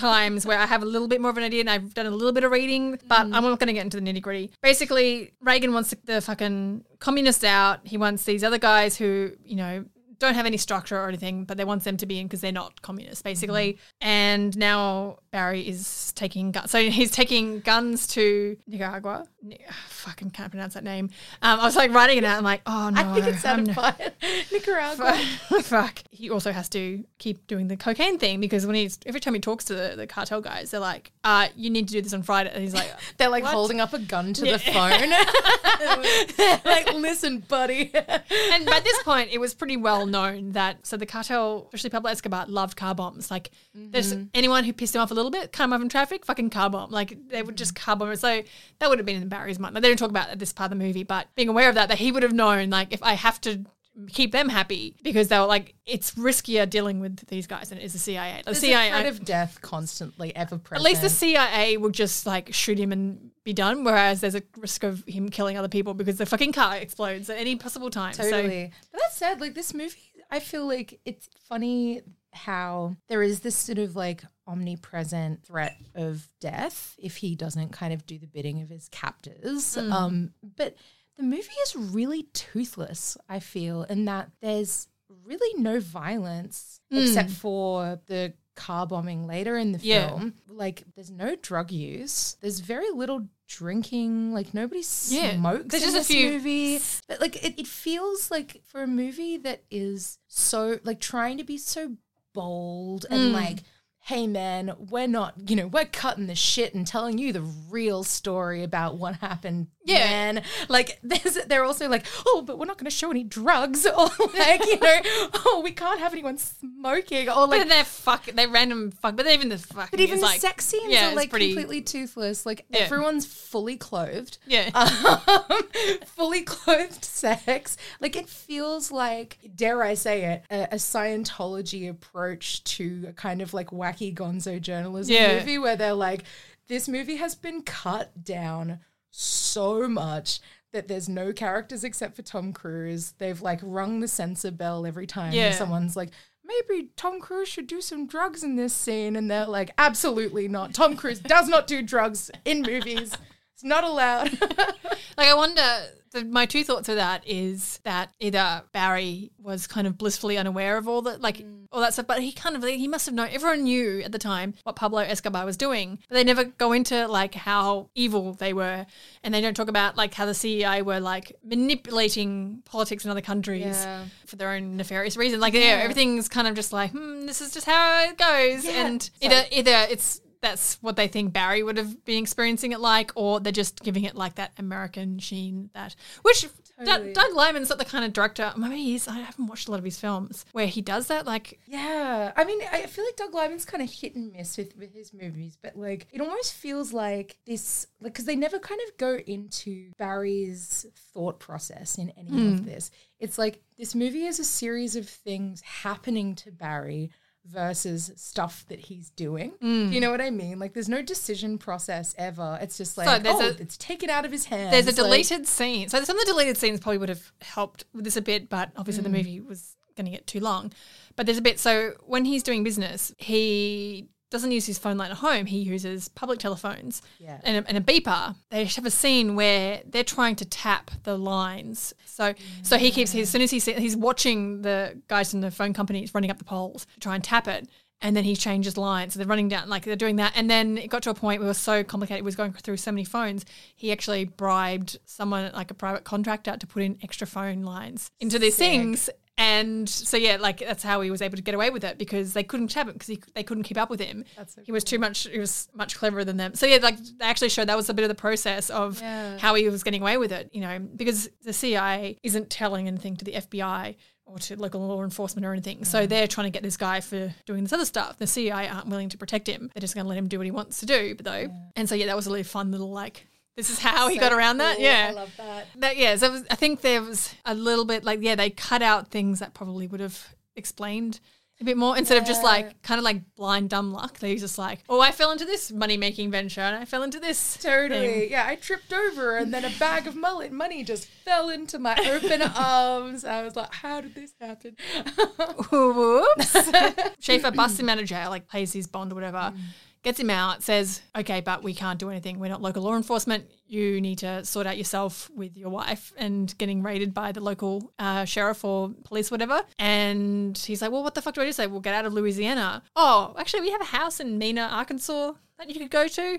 Speaker 1: Times where I have a little bit more of an idea and I've done a little bit of reading, but mm. I'm not going to get into the nitty gritty. Basically, Reagan wants the fucking communists out. He wants these other guys who, you know, don't have any structure or anything, but they want them to be in because they're not communists, basically. And now Barry is taking guns. So he's taking guns to Nicaragua. Ni- fucking can't pronounce that name. Um, I was like writing it out. I'm like, oh no,
Speaker 2: I think it sounded fine. Nicaragua. <laughs>
Speaker 1: Fuck. He also has to keep doing the cocaine thing because when he's every time he talks to the, the cartel guys, they're like, uh, you need to do this on Friday. And he's like, <laughs>
Speaker 2: They're like
Speaker 1: What?
Speaker 2: holding up a gun to the <laughs> phone. like, listen, buddy.
Speaker 1: and by this point, it was pretty well known that so the cartel, especially Pablo Escobar, loved car bombs. Like there's
Speaker 2: Mm-hmm.
Speaker 1: anyone who pissed him off a little bit, cut him off in traffic, fucking car bomb. Like they would just car bomb. So that would have been in Barry's mind. Like, they don't talk about this part of the movie, but being aware of that, that he would have known like if I have to keep them happy because they were like it's riskier dealing with these guys than it is the CIA. The
Speaker 2: There's
Speaker 1: CIA
Speaker 2: a threat of death constantly ever present.
Speaker 1: at least the CIA will just like shoot him and be done, whereas there's a risk of him killing other people because the fucking car explodes at any possible time. So
Speaker 2: Totally. but that said, like this movie, I feel like it's funny how there is this sort of like omnipresent threat of death if he doesn't kind of do the bidding of his captors. Um, but the movie is really toothless, I feel, in that there's really no violence except for the car bombing later in the
Speaker 1: Yeah.
Speaker 2: film. Like there's no drug use. There's very little drinking. Like nobody
Speaker 1: Yeah.
Speaker 2: smokes
Speaker 1: There's
Speaker 2: in
Speaker 1: just a few-
Speaker 2: movie. But like it, it feels like for a movie that is so like trying to be so bold
Speaker 1: Mm.
Speaker 2: and like hey man we're not you know we're cutting the shit and telling you the real story about what happened
Speaker 1: Yeah.
Speaker 2: man like <laughs> there's they're also like oh but we're not going to show any drugs or <laughs> like you know <laughs> oh we can't have anyone smoking or like
Speaker 1: then they're fuck, they're random fuck, but even the fucking,
Speaker 2: but even the
Speaker 1: like,
Speaker 2: sex scenes
Speaker 1: yeah,
Speaker 2: are like
Speaker 1: pretty-
Speaker 2: completely toothless like
Speaker 1: Yeah.
Speaker 2: everyone's fully clothed
Speaker 1: yeah,
Speaker 2: um, fully clothed sex. Like it feels like, dare I say it, a, a Scientology approach to a kind of like wacky gonzo journalism
Speaker 1: Yeah.
Speaker 2: movie where they're like, this movie has been cut down so much. That there's no characters except for Tom Cruise. They've like rung the censor bell every time
Speaker 1: Yeah.
Speaker 2: someone's like, maybe Tom Cruise should do some drugs in this scene. And they're like, absolutely not. Tom Cruise does not do drugs in movies. It's not allowed. <laughs>
Speaker 1: Like I wonder. The, my two thoughts of that is that either Barry was kind of blissfully unaware of all that, like
Speaker 2: Mm.
Speaker 1: all that stuff, but he kind of he must have known. Everyone knew at the time what Pablo Escobar was doing, but they never go into like how evil they were, and they don't talk about like how the CIA were like manipulating politics in other countries
Speaker 2: Yeah.
Speaker 1: for their own nefarious reasons. Like yeah, everything's kind of just like, hmm, this is just how it goes,
Speaker 2: Yeah.
Speaker 1: and
Speaker 2: So-
Speaker 1: either either it's that's what they think Barry would have been experiencing it like, or they're just giving it like that American sheen that which
Speaker 2: Totally.
Speaker 1: Doug, Doug Liman's not the kind of director. Maybe he is. I haven't watched a lot of his films where he does that. Like,
Speaker 2: Yeah, I mean, I feel like Doug Liman's kind of hit and miss with, with his movies, but like it almost feels like this, like because they never kind of go into Barry's thought process in any of hmm. this. It's like this movie is a series of things happening to Barry versus stuff that he's doing. Do you know what I mean? Like, there's no decision process ever. It's just like,
Speaker 1: there's
Speaker 2: oh,
Speaker 1: a-
Speaker 2: it's taken out of his hands.
Speaker 1: there's a
Speaker 2: like-
Speaker 1: deleted scene. So some of the deleted scenes probably would have helped with this a bit, but obviously
Speaker 2: Mm.
Speaker 1: the movie was going to get too long. But there's a bit. So when he's doing business, he doesn't use his phone line at home. He uses public telephones
Speaker 2: Yeah.
Speaker 1: and, a, and a beeper. They have a scene where they're trying to tap the lines. So so he keeps as soon as he's he's watching the guys from the phone companies running up the poles to try and tap it. And then he changes lines. So they're running down, like they're doing that. And then it got to a point where it was so complicated. It was going through so many phones. He actually bribed someone, like a private contractor, to put in extra phone lines into these
Speaker 2: Sick.
Speaker 1: things. And so, yeah, like that's how he was able to get away with it because they couldn't tap him because they couldn't keep up with him.
Speaker 2: That's so
Speaker 1: he was too much, he was much cleverer than them. So, yeah, like they actually showed that was a bit of the process of
Speaker 2: Yeah.
Speaker 1: how he was getting away with it, you know, because the CIA isn't telling anything to the FBI or to local law enforcement or anything. So mm. they're trying to get this guy for doing this other stuff. The CIA aren't willing to protect him. They're just going to let him do what he wants to do, though. And so, yeah, that was a really fun little like, this is how he
Speaker 2: So
Speaker 1: got around that.
Speaker 2: cool.
Speaker 1: Yeah.
Speaker 2: I love that.
Speaker 1: That yeah, so it was- I think there was a little bit like yeah, they cut out things that probably would have explained a bit more instead of just like kind of like blind dumb luck. They was just like, oh, I fell into this money making venture and I fell into this.
Speaker 2: Totally.
Speaker 1: thing."
Speaker 2: Yeah, I tripped over and then a bag of mullet money just fell into my open <laughs> arms. I was like, how did this happen?
Speaker 1: Whoops. <laughs> Schafer busts him out of jail, like pays his bond or whatever. Mm. Gets him out, says, okay, but we can't do anything. We're not local law enforcement. You need to sort out yourself with your wife and getting raided by the local uh, sheriff or police, whatever. And he's like, well, what the fuck do I do? Say, we'll get out of Louisiana. Oh, actually, we have a house in Mena, Arkansas that you could go to.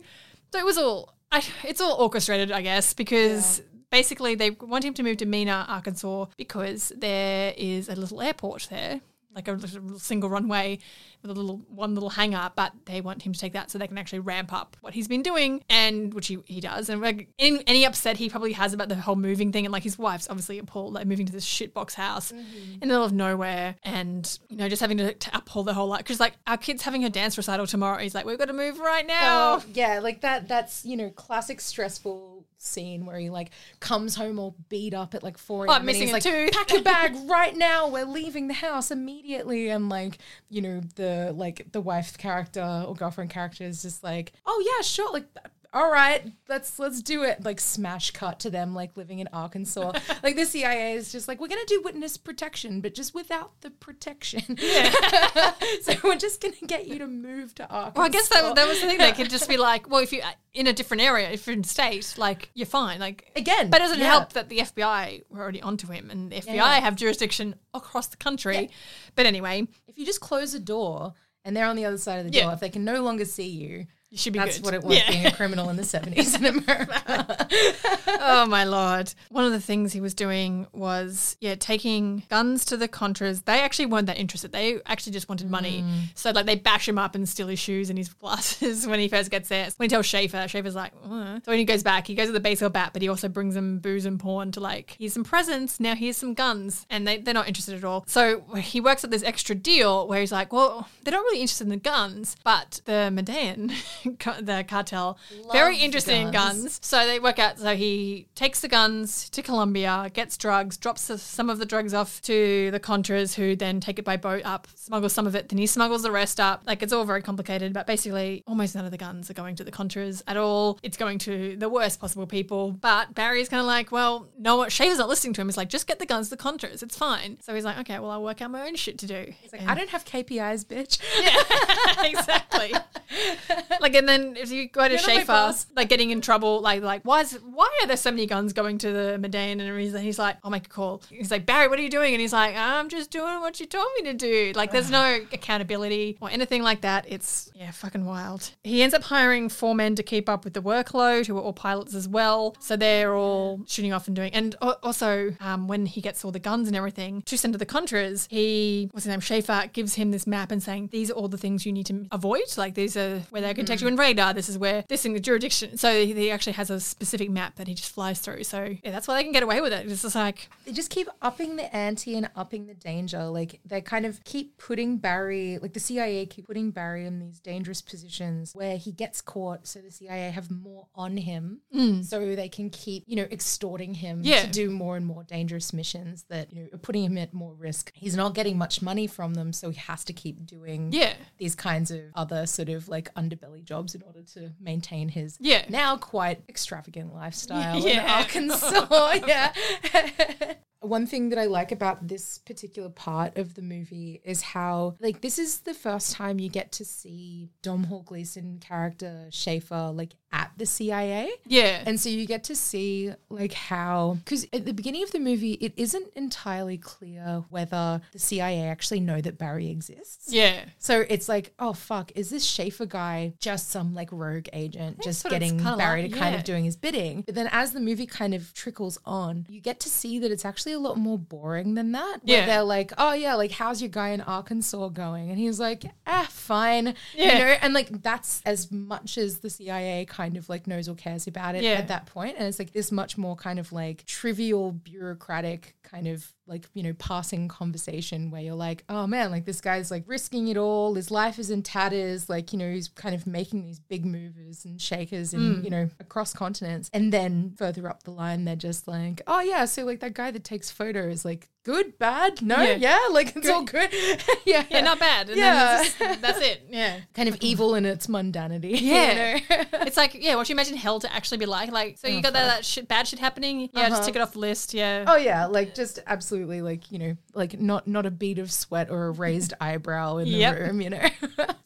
Speaker 1: So it was all, I, it's all orchestrated, I guess, because basically they want him to move to Mena, Arkansas, because there is a little airport there like a little single runway with a little one little hangar, but they want him to take that so they can actually ramp up what he's been doing, and which he, he does. And like any, any upset he probably has about the whole moving thing, and like his wife's obviously appalled, like moving to this shitbox house mm-hmm. in the middle of nowhere, and you know just having to, to uphold the whole life because like our kid's having her dance recital tomorrow. He's like, we've got to move right now.
Speaker 2: Oh, yeah, like that. That's you know classic stressful scene where he like comes home all beat up at like
Speaker 1: 4
Speaker 2: a.m. He's
Speaker 1: missing a
Speaker 2: like,
Speaker 1: tooth.
Speaker 2: pack your bag <laughs> right now. We're leaving the house immediately. And like you know the like the wife character or girlfriend character is just like, oh yeah, sure, like. All right, let's let's do it. Like smash cut to them like living in Arkansas. <laughs> like the CIA is just like we're gonna do witness protection, but just without the protection. <laughs> so we're just gonna get you to move to Arkansas.
Speaker 1: Well, I guess that, that was the thing. They could just be like, well, if you're in a different area, if you're in state, like you're fine. Like
Speaker 2: Again,
Speaker 1: but it doesn't
Speaker 2: yeah.
Speaker 1: help that the FBI were already onto him, and the FBI
Speaker 2: Yeah.
Speaker 1: have jurisdiction across the country. But anyway,
Speaker 2: if you just close a door and they're on the other side of the
Speaker 1: Yeah.
Speaker 2: door, if they can no longer see you,
Speaker 1: you should be
Speaker 2: that's
Speaker 1: good.
Speaker 2: what it was
Speaker 1: Yeah.
Speaker 2: being a criminal in the 70s in America. <laughs>
Speaker 1: oh my lord! One of the things he was doing was yeah, taking guns to the Contras. They actually weren't that interested. They actually just wanted money. So like they bash him up and steal his shoes and his <laughs> glasses when he first gets there. When he tells Schafer, Schafer's like, "Uh." so when he goes back, he goes to the baseball bat, but he also brings him booze and porn to like, here's some presents. Now here's some guns, and they they're not interested at all. So he works at this extra deal where he's like, well, they're not really interested in the guns, but the Medellín, the cartel, very interested in
Speaker 2: guns.
Speaker 1: guns. So they work out. So he takes the guns to Colombia, gets drugs, drops the- some of the drugs off to the Contras, who then take it by boat up, smuggles some of it, then he smuggles the rest up. Like it's all very complicated, but basically, almost none of the guns are going to the Contras at all. It's going to the worst possible people. But Barry's kind of like, well, no, what Schafer's not listening to him. He's like, just get the guns to the Contras. It's fine. So he's like, okay, well, I'll work out my own shit to do.
Speaker 2: It's like, I don't have KPIs, bitch.
Speaker 1: Yeah, <laughs> exactly. <laughs> like, and then if you go to
Speaker 2: my Schafer,
Speaker 1: like getting in trouble, like, like why is why are there so many guns going to the Medellín? And he's, he's like, I'll make a call. He's like, Barry, what are you doing? And he's like, I'm just doing what you told me to do. Like, there's no <sighs> accountability or anything like that. It's yeah, fucking wild. He ends up hiring four men to keep up with the workload, who are all pilots as well. So they're all shooting off and doing. And also, um, when he gets all the guns and everything to send to the Contras, he what's his name? Schafer gives him this map and saying these are all the things you need to avoid. Like these are where they can detect you in radar. This is where this thing, the jurisdiction. So he, actually has a specific map that he just flies through. So yeah, that's why they can get away with it. It's just like
Speaker 2: They just keep upping the ante and upping the danger. Like they kind of keep putting Barry, like the CIA keep putting Barry in these dangerous positions where he gets caught. So the CIA have more on him, so they can keep, you know, extorting him
Speaker 1: Mm. Yeah.
Speaker 2: to do more and more dangerous missions that you know are putting him at more risk. He's not getting much money from them, so he has to keep doing
Speaker 1: yeah.
Speaker 2: these kinds of other sort of like underbelly jobs in order to maintain his
Speaker 1: Yeah.
Speaker 2: now quite extravagant lifestyle <laughs> in <laughs>
Speaker 1: Yeah.
Speaker 2: Arkansas. <laughs> yeah. One thing that I like about this particular part of the movie is how, like, this is the first time you get to see Domhnall Gleeson character Schafer, like, at the CIA.
Speaker 1: Yeah.
Speaker 2: And so you get to see like how because at the beginning of the movie it isn't entirely clear whether the CIA actually know that Barry exists.
Speaker 1: yeah.
Speaker 2: So it's like, oh fuck, is this Schafer guy just some like rogue agent just getting Barry
Speaker 1: like,
Speaker 2: to kind of doing his bidding? But then as the movie kind of trickles on, you get to see that it's actually a lot more boring than that. Where
Speaker 1: Yeah.
Speaker 2: they're like, oh yeah, like how's your guy in Arkansas going? And he's like, ah, fine.
Speaker 1: Yeah.
Speaker 2: You know, and like that's as much as the CIA kind of like knows or cares about it
Speaker 1: Yeah.
Speaker 2: at that point. And it's like this much more kind of like trivial, bureaucratic kind of like, you know, passing conversation where you're like, oh man, like this guy's like risking it all. His life is in tatters. Like, you know, he's kind of making these big movers and shakers and, you know, across continents. And then further up the line, they're just like, oh yeah, so like that guy that takes photos, like good, bad, no,
Speaker 1: Yeah.
Speaker 2: yeah, like it's all good. <laughs> yeah.
Speaker 1: Yeah, not bad. And
Speaker 2: Yeah.
Speaker 1: then just- that's it. Yeah. <laughs>
Speaker 2: kind of evil in its mundanity. <laughs>
Speaker 1: Yeah.
Speaker 2: You know?
Speaker 1: It's like, yeah, what you imagine hell to actually be like? Like, so you oh, got that, that shit, bad shit happening? Yeah, just uh-huh. tick it off the list. Yeah.
Speaker 2: Oh yeah, like just absolutely like, you know, like not not a bead of sweat or a raised eyebrow in the
Speaker 1: Yep.
Speaker 2: room, you know.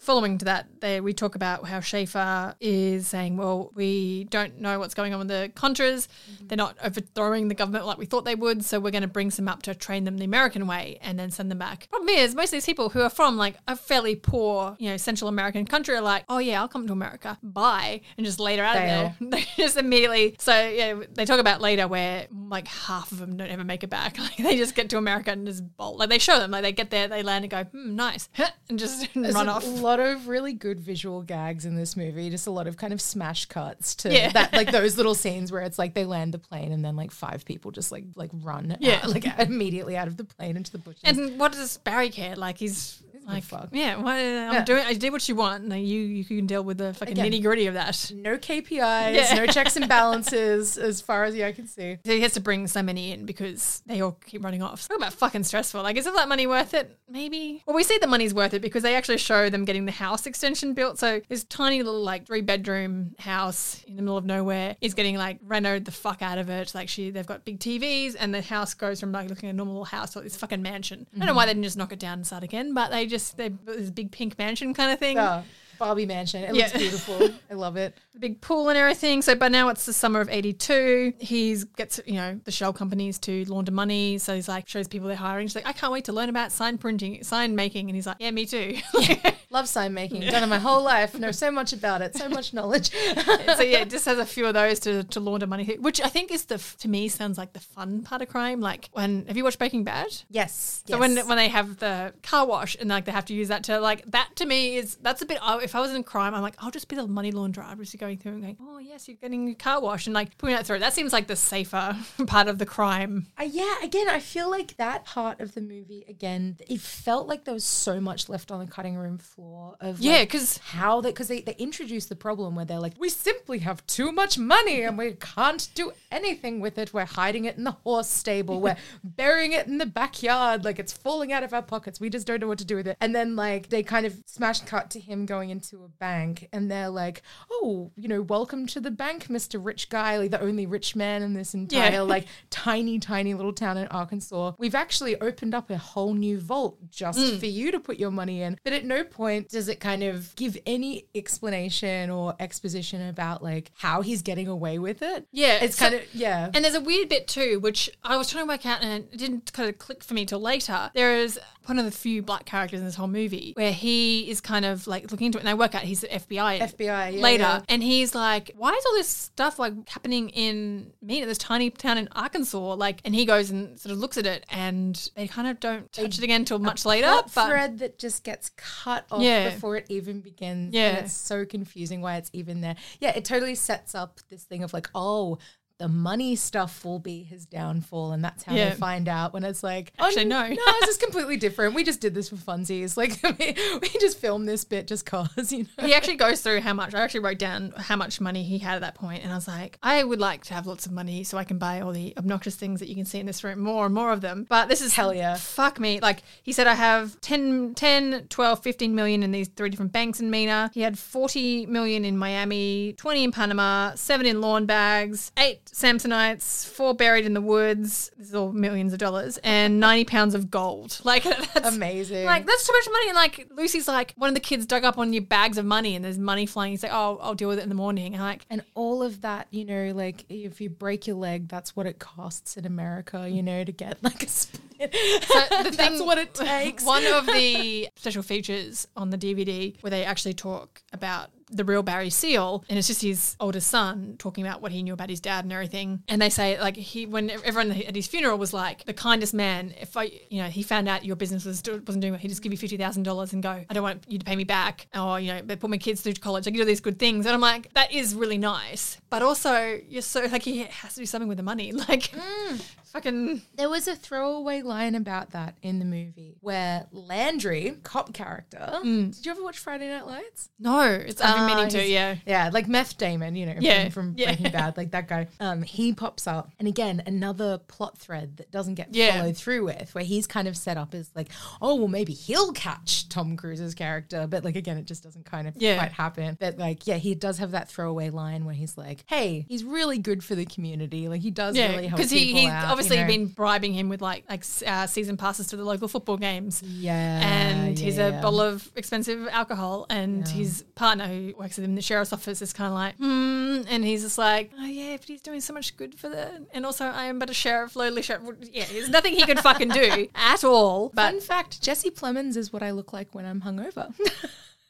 Speaker 1: Following to that, they, we talk about how Schafer is saying, well, we don't know what's going on with the Contras. They're not overthrowing the government like we thought they would. So we're going to bring some up to train them the American way and then send them back. Problem is, most of these people who are from like a fairly poor, you know, Central American country are like, oh yeah, I'll come to America, bye, and just later out
Speaker 2: Fail.
Speaker 1: of there, <laughs> they just immediately. So yeah, they talk about later where like half of them don't ever make it back. <laughs> Like they just get to America and just bolt. Like they show them, like they get there, they land and go, hmm, nice, <laughs> and just
Speaker 2: There's
Speaker 1: run off.
Speaker 2: Lot of really good visual gags in this movie. Just a lot of kind of smash cuts to
Speaker 1: Yeah.
Speaker 2: that, like those little scenes where it's like they land the plane and then like five people just like like run, uh,
Speaker 1: Yeah.
Speaker 2: out, like immediately out of the plane into the bushes.
Speaker 1: And what does Barry care? Like he's like,
Speaker 2: fuck.
Speaker 1: yeah, what, I'm
Speaker 2: Yeah.
Speaker 1: doing. I did what you want. Now you you can deal with the fucking nitty gritty of that.
Speaker 2: no KPIs,
Speaker 1: Yeah.
Speaker 2: no checks and balances, <laughs> as far as the eye can see.
Speaker 1: So he has to bring so many in because they all keep running off. Talk about fucking stressful. Like, is all that money worth it? Maybe. Well, we see the money's worth it because they actually show them getting the house extension built. So this tiny little like three bedroom house in the middle of nowhere is getting like renoed the fuck out of it. Like she, they've got big TVs, and the house goes from like looking a normal house to this fucking mansion. I don't know mm-hmm. why they didn't just knock it down and start again, but they just they this big pink mansion kind of thing.
Speaker 2: Oh, Barbie Mansion. It
Speaker 1: Yeah.
Speaker 2: looks <laughs> beautiful. I love it.
Speaker 1: the big pool and everything. So by now it's the summer of '82. He's gets you know the shell companies to launder money. So he's like shows people they're hiring. She's like, I can't wait to learn about sign printing, sign making, and he's like, Yeah, me too. <laughs>
Speaker 2: Love sign making. Done it my whole life. Know so much about it. So much knowledge.
Speaker 1: so yeah, it <laughs> just has a few of those to, to launder money, which I think is the to me sounds like the fun part of crime. Like when have you watched Breaking Bad?
Speaker 2: yes.
Speaker 1: So when when they have the car wash and like they have to use that to like that to me is that's a bit. oh, If I was in crime, I'm like I'll just be the money launderer. I'm just going through and going, oh yes, you're getting a car wash and like putting that through. That seems like the safer <laughs> part of the crime.
Speaker 2: Uh, yeah, again, I feel like that part of the movie, again, it felt like there was so much left on the cutting room floor of
Speaker 1: Yeah,
Speaker 2: like,
Speaker 1: because
Speaker 2: how they because they, they introduced the problem where they're like, we simply have too much money and we can't do anything with it. We're hiding it in the horse stable. We're <laughs> burying it in the backyard. Like it's falling out of our pockets. We just don't know what to do with it. And then like they kind of smash cut to him going into a bank and they're like, oh, you know, welcome to the bank, Mr. Rich Guy, like the only rich man in this entire
Speaker 1: Yeah. <laughs>
Speaker 2: like tiny, tiny little town in Arkansas. We've actually opened up a whole new vault just
Speaker 1: Mm.
Speaker 2: for you to put your money in. But at no point does it kind of give any explanation or exposition about like how he's getting away with it.
Speaker 1: Yeah,
Speaker 2: It's
Speaker 1: so-
Speaker 2: kind of, yeah.
Speaker 1: And there's a weird bit too, which I was trying to work out and it didn't kind of click for me till later. There is one of the few black characters in this whole movie where he is kind of like looking into it and I work out he's the FBI.
Speaker 2: FBI, yeah,
Speaker 1: later.
Speaker 2: yeah.
Speaker 1: And he's like, why is all this stuff like happening in Mena, this tiny town in Arkansas? Like, and he goes and sort of looks at it and they kind of don't touch it again until much later. But
Speaker 2: thread that just gets cut off
Speaker 1: Yeah.
Speaker 2: before it even begins.
Speaker 1: Yeah.
Speaker 2: And it's so confusing why it's even there. Yeah, it totally sets up this thing of like, oh, the money stuff will be his downfall, and that's how
Speaker 1: Yeah.
Speaker 2: they find out when it's like,
Speaker 1: Actually,
Speaker 2: oh,
Speaker 1: no.
Speaker 2: no, this is completely different. We just did this for funsies. <laughs> Like, we, we just filmed this bit just cause, you know.
Speaker 1: he actually goes through how much. I actually wrote down how much money he had at that point, and I was like, I would like to have lots of money so I can buy all the obnoxious things that you can see in this room, more and more of them. But this is
Speaker 2: Hell yeah.
Speaker 1: Fuck me. Like he said, I have 10, 10, 12, 15 million in these three different banks in Mena. He had 40 million in Miami, 20 in Panama, seven in lawn bags, eight Samsonites, four buried in the woods. This is all millions of dollars, and 90 pounds of gold. <laughs> Like that's
Speaker 2: Amazing.
Speaker 1: like that's too much money. And like Lucy's like, one of the kids dug up on your bags of money, and there's money flying. He's like, oh, I'll deal with it in the morning. And like,
Speaker 2: and all of that, you know, like if you break your leg, that's what it costs in America, you know, to get like a split.
Speaker 1: the <laughs>
Speaker 2: that's
Speaker 1: thing-
Speaker 2: what it <laughs> takes.
Speaker 1: One of the special features on the DVD where they actually talk about the real Barry Seal, and it's just his oldest son talking about what he knew about his dad and everything. And they say like he, when everyone at his funeral was like the kindest man. If I, you know, he found out your business was wasn't doing well, he'd just give you fifty thousand dollars and go, I don't want you to pay me back, or you know, they put my kids through college. Like you do these good things, and I'm like, that is really nice. But also, you're so like he has to do something with the money, <laughs> like mm. Fucking
Speaker 2: There was a throwaway line about that in the movie where Landry, cop character, did you ever watch Friday Night Lights?
Speaker 1: no. It's I've been meaning to,
Speaker 2: he's-
Speaker 1: yeah.
Speaker 2: Yeah, like Meth Damon, you know,
Speaker 1: Yeah,
Speaker 2: from, from
Speaker 1: yeah.
Speaker 2: Breaking Bad, like that guy. Um, he pops up, and again, another plot thread that doesn't get
Speaker 1: Yeah.
Speaker 2: followed through with, where he's kind of set up as like, oh, well, maybe he'll catch Tom Cruise's character, but like again, it just doesn't kind of
Speaker 1: Yeah.
Speaker 2: quite happen. But like, yeah, he does have that throwaway line where he's like, hey, he's really good for the community, like he does really help
Speaker 1: because he,
Speaker 2: people
Speaker 1: he
Speaker 2: out.
Speaker 1: Obviously obviously
Speaker 2: know.
Speaker 1: been bribing him with like like uh, season passes to the local football games.
Speaker 2: Yeah.
Speaker 1: and he's
Speaker 2: yeah,
Speaker 1: a
Speaker 2: yeah.
Speaker 1: bottle of expensive alcohol. And his partner, who works with him in the sheriff's office, is kind of like, hmm. And he's just like, oh, yeah, but he's doing so much good for the. And also, I am but a sheriff, lowly sheriff. Yeah, there's nothing he could fucking do <laughs> at all. But
Speaker 2: Fun fact: Jesse Plemons is what I look like when I'm hungover.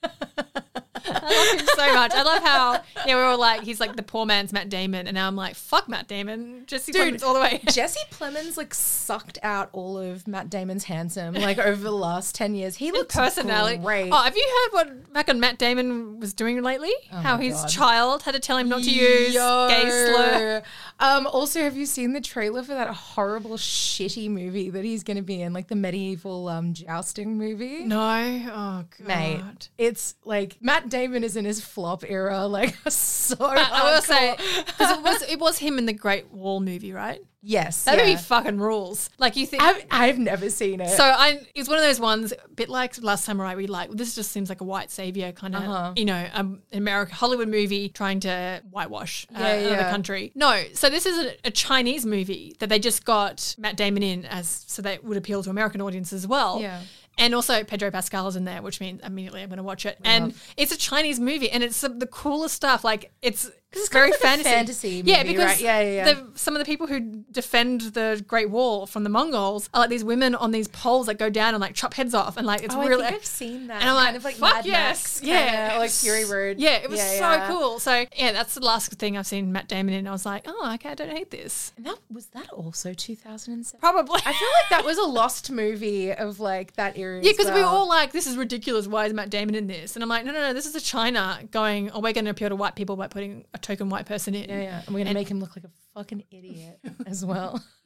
Speaker 2: <laughs>
Speaker 1: I love him so much. I love how, yeah, we're all like, he's like the poor man's Matt Damon. And now I'm like, fuck Matt Damon. Jesse
Speaker 2: Dude.
Speaker 1: Plemons all the way. <laughs>
Speaker 2: Jesse Plemons like sucked out all of Matt Damon's handsome like over the last ten years. He looks
Speaker 1: personality.
Speaker 2: great.
Speaker 1: Oh, have you heard what back on Matt Damon was doing lately? how his
Speaker 2: God.
Speaker 1: child had to tell him not to use
Speaker 2: Yo.
Speaker 1: gay slur.
Speaker 2: Um, also, have you seen the trailer for that horrible, shitty movie that he's going to be in, like the medieval um, jousting movie?
Speaker 1: No. Oh god.
Speaker 2: Mate, it's like Matt Damon is in his flop era, <laughs> like <laughs> so.
Speaker 1: But I will say because it was it was him in the Great Wall movie, right?
Speaker 2: yes,
Speaker 1: That
Speaker 2: yeah.
Speaker 1: movie fucking rules. Like you think.
Speaker 2: I've, I've never seen it.
Speaker 1: so I, it's one of those ones, a bit like Last Samurai. We like this just seems like a white savior kind of,
Speaker 2: Uh-huh.
Speaker 1: you know, um, an American Hollywood movie trying to whitewash uh,
Speaker 2: Yeah,
Speaker 1: another country. No, so this is a, a Chinese movie that they just got Matt Damon in as so that would appeal to American audiences as well.
Speaker 2: Yeah.
Speaker 1: And also Pedro Pascal is in there, which means immediately I'm going to watch it. And it's a Chinese movie, and it's the coolest stuff. Like it's
Speaker 2: it's
Speaker 1: very
Speaker 2: kind of like
Speaker 1: fantasy.
Speaker 2: fantasy
Speaker 1: yeah, because
Speaker 2: right? Yeah, yeah, yeah.
Speaker 1: The, some of the people who defend the Great Wall from the Mongols are like these women on these poles that go down and like chop heads off, and like it's
Speaker 2: oh, I
Speaker 1: really.
Speaker 2: think I've seen that.
Speaker 1: and I'm like,
Speaker 2: kind of like
Speaker 1: fuck yes, yeah,
Speaker 2: like Fury Road.
Speaker 1: Yeah, it was
Speaker 2: Yeah,
Speaker 1: so
Speaker 2: yeah.
Speaker 1: cool. So yeah, that's the last thing I've seen Matt Damon in. I was like, oh, okay, I don't hate this.
Speaker 2: And that was that also 2007.
Speaker 1: Probably.
Speaker 2: I feel like that was a lost movie of like that era.
Speaker 1: Yeah, because we were all like, "This is ridiculous. Why is Matt Damon in this?" And I'm like, "No, no, no. This is a China going. Oh, we're going to appeal to white people by putting a token white person in."
Speaker 2: Yeah, yeah. And we're gonna make him look like a fucking idiot as well. <laughs>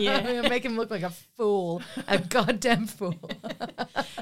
Speaker 1: yeah. <laughs>
Speaker 2: make him look like a fool, a goddamn fool. <laughs>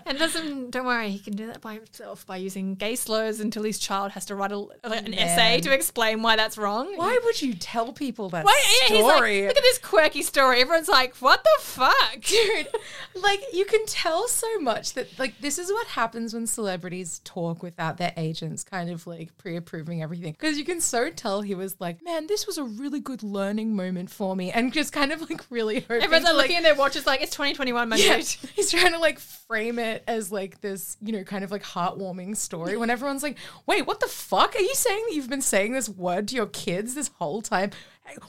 Speaker 1: And doesn't don't worry, he can do that by himself by using gay slurs until his child has to write a, like, an essay to explain why that's wrong.
Speaker 2: Why would you tell people that
Speaker 1: Why- he's like,
Speaker 2: story?
Speaker 1: look at this quirky story. Everyone's like, "What the fuck?" <laughs>
Speaker 2: Dude, like you can tell so much that like this is what happens when celebrities talk without their agents kind of like pre-approving everything because you can so tell he was like man this was a really good learning moment for me and just kind of like really hoping
Speaker 1: Everyone's like,
Speaker 2: like
Speaker 1: looking at their watches like, "It's 2021, my
Speaker 2: yeah,
Speaker 1: dude." <laughs>
Speaker 2: he's trying to like frame it as like this, you know, kind of like heartwarming story when everyone's like, wait, what the fuck? Are you saying that you've been saying this word to your kids this whole time?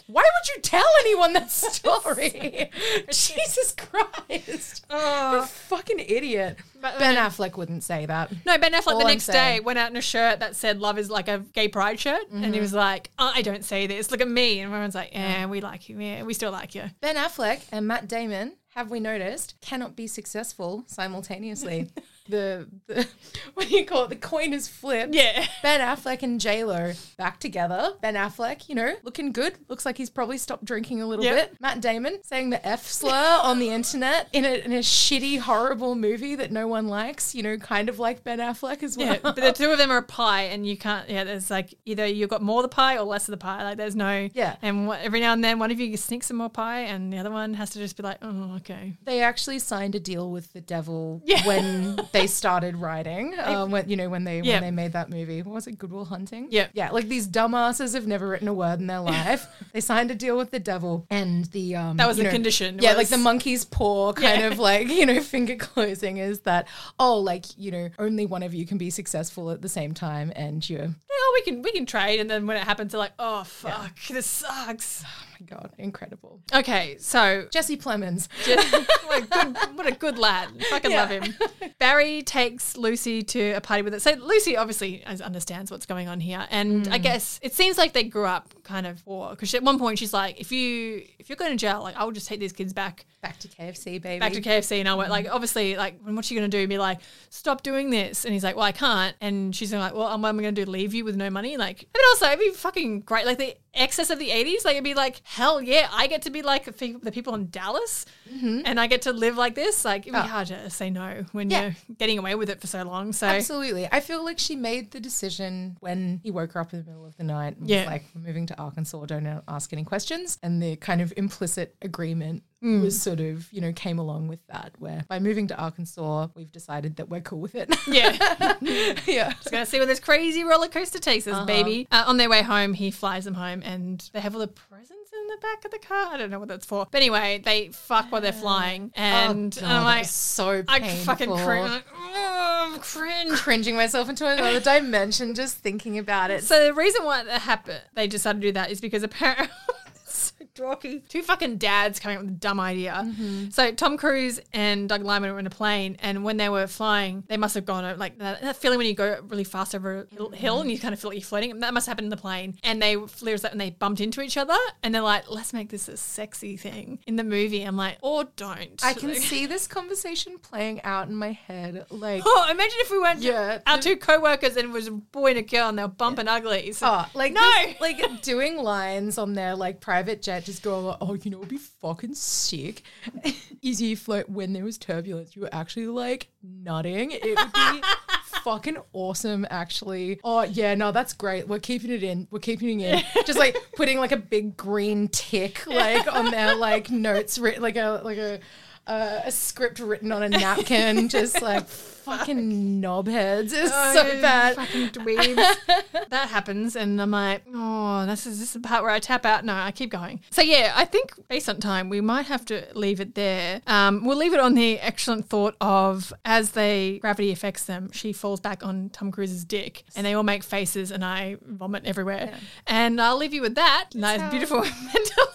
Speaker 2: Why would you tell anyone that story? <laughs> Jesus Christ. You're a fucking idiot.
Speaker 1: But-
Speaker 2: ben Affleck wouldn't say that.
Speaker 1: No, Ben Affleck
Speaker 2: All
Speaker 1: the next day went out in a shirt that said "Love is like a gay pride shirt," and
Speaker 2: Mm-hmm.
Speaker 1: he was like, oh, "I don't say this. Look at me." And everyone's like, "Yeah, we like you. Yeah, we still like you."
Speaker 2: Ben Affleck and Matt Damon, have we noticed, cannot be successful simultaneously. <laughs> the, the <laughs> what do you call it? The coin is flipped.
Speaker 1: Yeah.
Speaker 2: Ben Affleck and J Lo back together. Ben Affleck, you know, looking good. Looks like he's probably stopped drinking a little
Speaker 1: Yep.
Speaker 2: bit. Matt Damon saying the F slur on the internet in a, in a shitty, horrible movie that no one likes. You know, kind of like Ben Affleck as well.
Speaker 1: Yeah, but the two of them are a pie, and you can't. Yeah, there's like either you've got more of the pie or less of the pie. Like there's no.
Speaker 2: Yeah.
Speaker 1: And what, every now and then, one of you sneaks some more pie, and the other one has to just be like, "Oh, okay."
Speaker 2: They actually signed a deal with the devil
Speaker 1: Yeah.
Speaker 2: when <laughs> they started writing. <laughs> Um, when you know when they
Speaker 1: Yeah.
Speaker 2: when they made that movie, what was it Good Will Hunting?
Speaker 1: Yeah.
Speaker 2: yeah. Like these dumbasses have never written a word in their <laughs> life. they signed a deal with the devil, and the um
Speaker 1: That was the
Speaker 2: know,
Speaker 1: condition,
Speaker 2: Yeah, like the monkey's paw kind
Speaker 1: Yeah.
Speaker 2: of like you know <laughs> finger closing is that oh like you know only one of you can be successful at the same time, and you're
Speaker 1: Oh, we can we can trade, and then when it happens, they're like, "Oh fuck, this sucks." <sighs> <sighs>
Speaker 2: god incredible.
Speaker 1: Okay, so
Speaker 2: Jesse Plemons. <laughs> <laughs>
Speaker 1: What, a good, what a good lad. Fucking love him. Barry takes Lucy to a party with it. So Lucy obviously understands what's going on here, and I mm. guess it seems like they grew up kind of poor because at one point she's like, "If you if you're going to jail, like I'll just take these kids back."
Speaker 2: Back to KFC, baby.
Speaker 1: Back to KFC, and I went like, obviously, like, what's she gonna do? Be like, stop doing this? And he's like, well, I can't. And she's like, well, what am I gonna do? Leave you with no money? Like, but also, it'd be fucking great. Like the excess of the '80s, like it'd be like, hell yeah, I get to be like the people in Dallas, and I get to live like this. Like, it'd be
Speaker 2: Oh.
Speaker 1: hard to say no when
Speaker 2: Yeah.
Speaker 1: you're getting away with it for so long. So
Speaker 2: Absolutely. I feel like she made the decision when he woke her up in the middle of the night and
Speaker 1: Yeah.
Speaker 2: was like, we're moving to Arkansas, don't ask any questions. And the kind of implicit agreement
Speaker 1: Mm.
Speaker 2: was sort of, you know, came along with that, where by moving to Arkansas, we've decided that we're cool with it. <laughs>
Speaker 1: yeah. <laughs>
Speaker 2: yeah.
Speaker 1: Just Gonna see where this crazy roller coaster takes us,
Speaker 2: Uh-huh.
Speaker 1: baby. Uh, on their way home, he flies them home, and they have all the presents in the back of the car. I don't know what that's for. But anyway, they fuck while they're flying. Oh, and,
Speaker 2: Oh,
Speaker 1: and I'm like,
Speaker 2: so
Speaker 1: I fucking cringe. Like, oh, cringe.
Speaker 2: cringing myself into another dimension just thinking about it.
Speaker 1: So the reason why that happened, they decided to do that is because apparently. Two fucking dads coming up with a dumb idea.
Speaker 2: Mm-hmm.
Speaker 1: So Tom Cruise and Doug Liman were in a plane, and when they were flying, they must have gone like that, that feeling when you go really fast over a hill, hill and you kind of feel like you're floating. That must happen in the plane. And they there's that, and they bumped into each other, and they're like, "Let's make this a sexy thing in the movie." I'm like, or don't.
Speaker 2: I can
Speaker 1: Like-
Speaker 2: see this conversation playing out in my head. Like,
Speaker 1: Oh, imagine if we went
Speaker 2: Yeah,
Speaker 1: our
Speaker 2: the-
Speaker 1: two co-workers and it was a boy and a girl and they're bumping uglies.
Speaker 2: Oh, like
Speaker 1: No.
Speaker 2: this- like doing lines on their like private jet, just going, like, oh, you know, it'd be fucking sick. Easy float when there was turbulence, you were actually like nutting. It would be <laughs> fucking awesome, actually. Oh yeah, no, that's great. We're keeping it in. We're keeping it in. <laughs> Just like putting like a big green tick like on their like notes, written like a like a. Uh, a script written on a napkin, <laughs> just like fucking knobheads. It's
Speaker 1: Oh,
Speaker 2: so bad.
Speaker 1: Fucking dweebs. <laughs> that happens, and I'm like, oh, this is this is the part where I tap out. No, I keep going. So yeah, I think recent time, we might have to leave it there. Um, we'll leave it on the excellent thought of as they gravity affects them, she falls back on Tom Cruise's dick, and they all make faces, and I vomit everywhere. And I'll leave you with that nice, beautiful <laughs> mental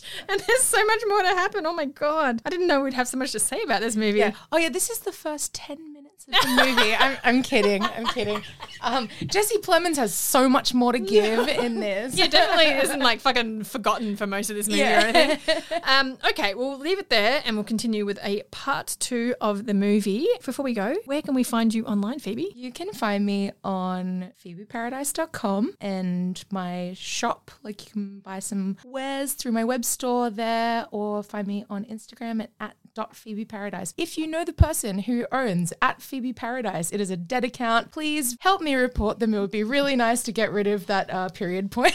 Speaker 1: image. <laughs> And there's so much more to happen. Oh my god, I didn't know we'd have so much to say about this movie.
Speaker 2: Yeah. Oh yeah, this is the first ten of the movie. I'm, I'm kidding. I'm kidding. Um, Jesse Plemons has so much more to give <laughs> in this.
Speaker 1: Yeah, definitely isn't like fucking forgotten for most of this movie
Speaker 2: Yeah.
Speaker 1: or anything. <laughs> Um, okay, we'll leave it there and we'll continue with a part two of the movie. Before we go, where can we find you online, Phoebe?
Speaker 2: You can find me on phoebeparadise.com and my shop. Like you can buy some wares through my web store there or find me on Instagram at, at Phoebe Paradise. If you know the person who owns at Phoebe Paradise, it is a dead account. Please help me report them. It would be really nice to get rid of that uh, period point.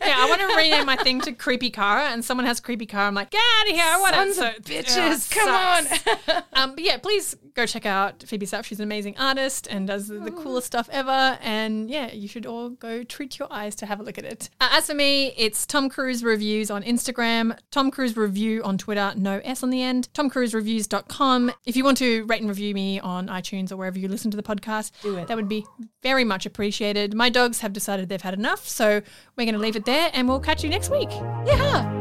Speaker 1: Yeah, I want to <laughs> rename my thing to Creepy Cara, and someone has Creepy Cara. I'm like, get out of here! I want
Speaker 2: Sons
Speaker 1: it.
Speaker 2: of bitches, come
Speaker 1: on. <laughs> um, but yeah, please go check out Phoebe stuff. She's an amazing artist and does the, the coolest stuff ever. And yeah, you should all go treat your eyes to have a look at it. Uh, as for me, it's Tom Cruise Reviews on Instagram, Tom Cruise Review on Twitter, no S on the end, tomcruisereviews.com. If you want to rate and review me on iTunes or wherever you listen to the podcast,
Speaker 2: Do it.
Speaker 1: that would be very much appreciated. My dogs have decided they've had enough, so we're going to leave it there and we'll catch you next week.
Speaker 2: yeah.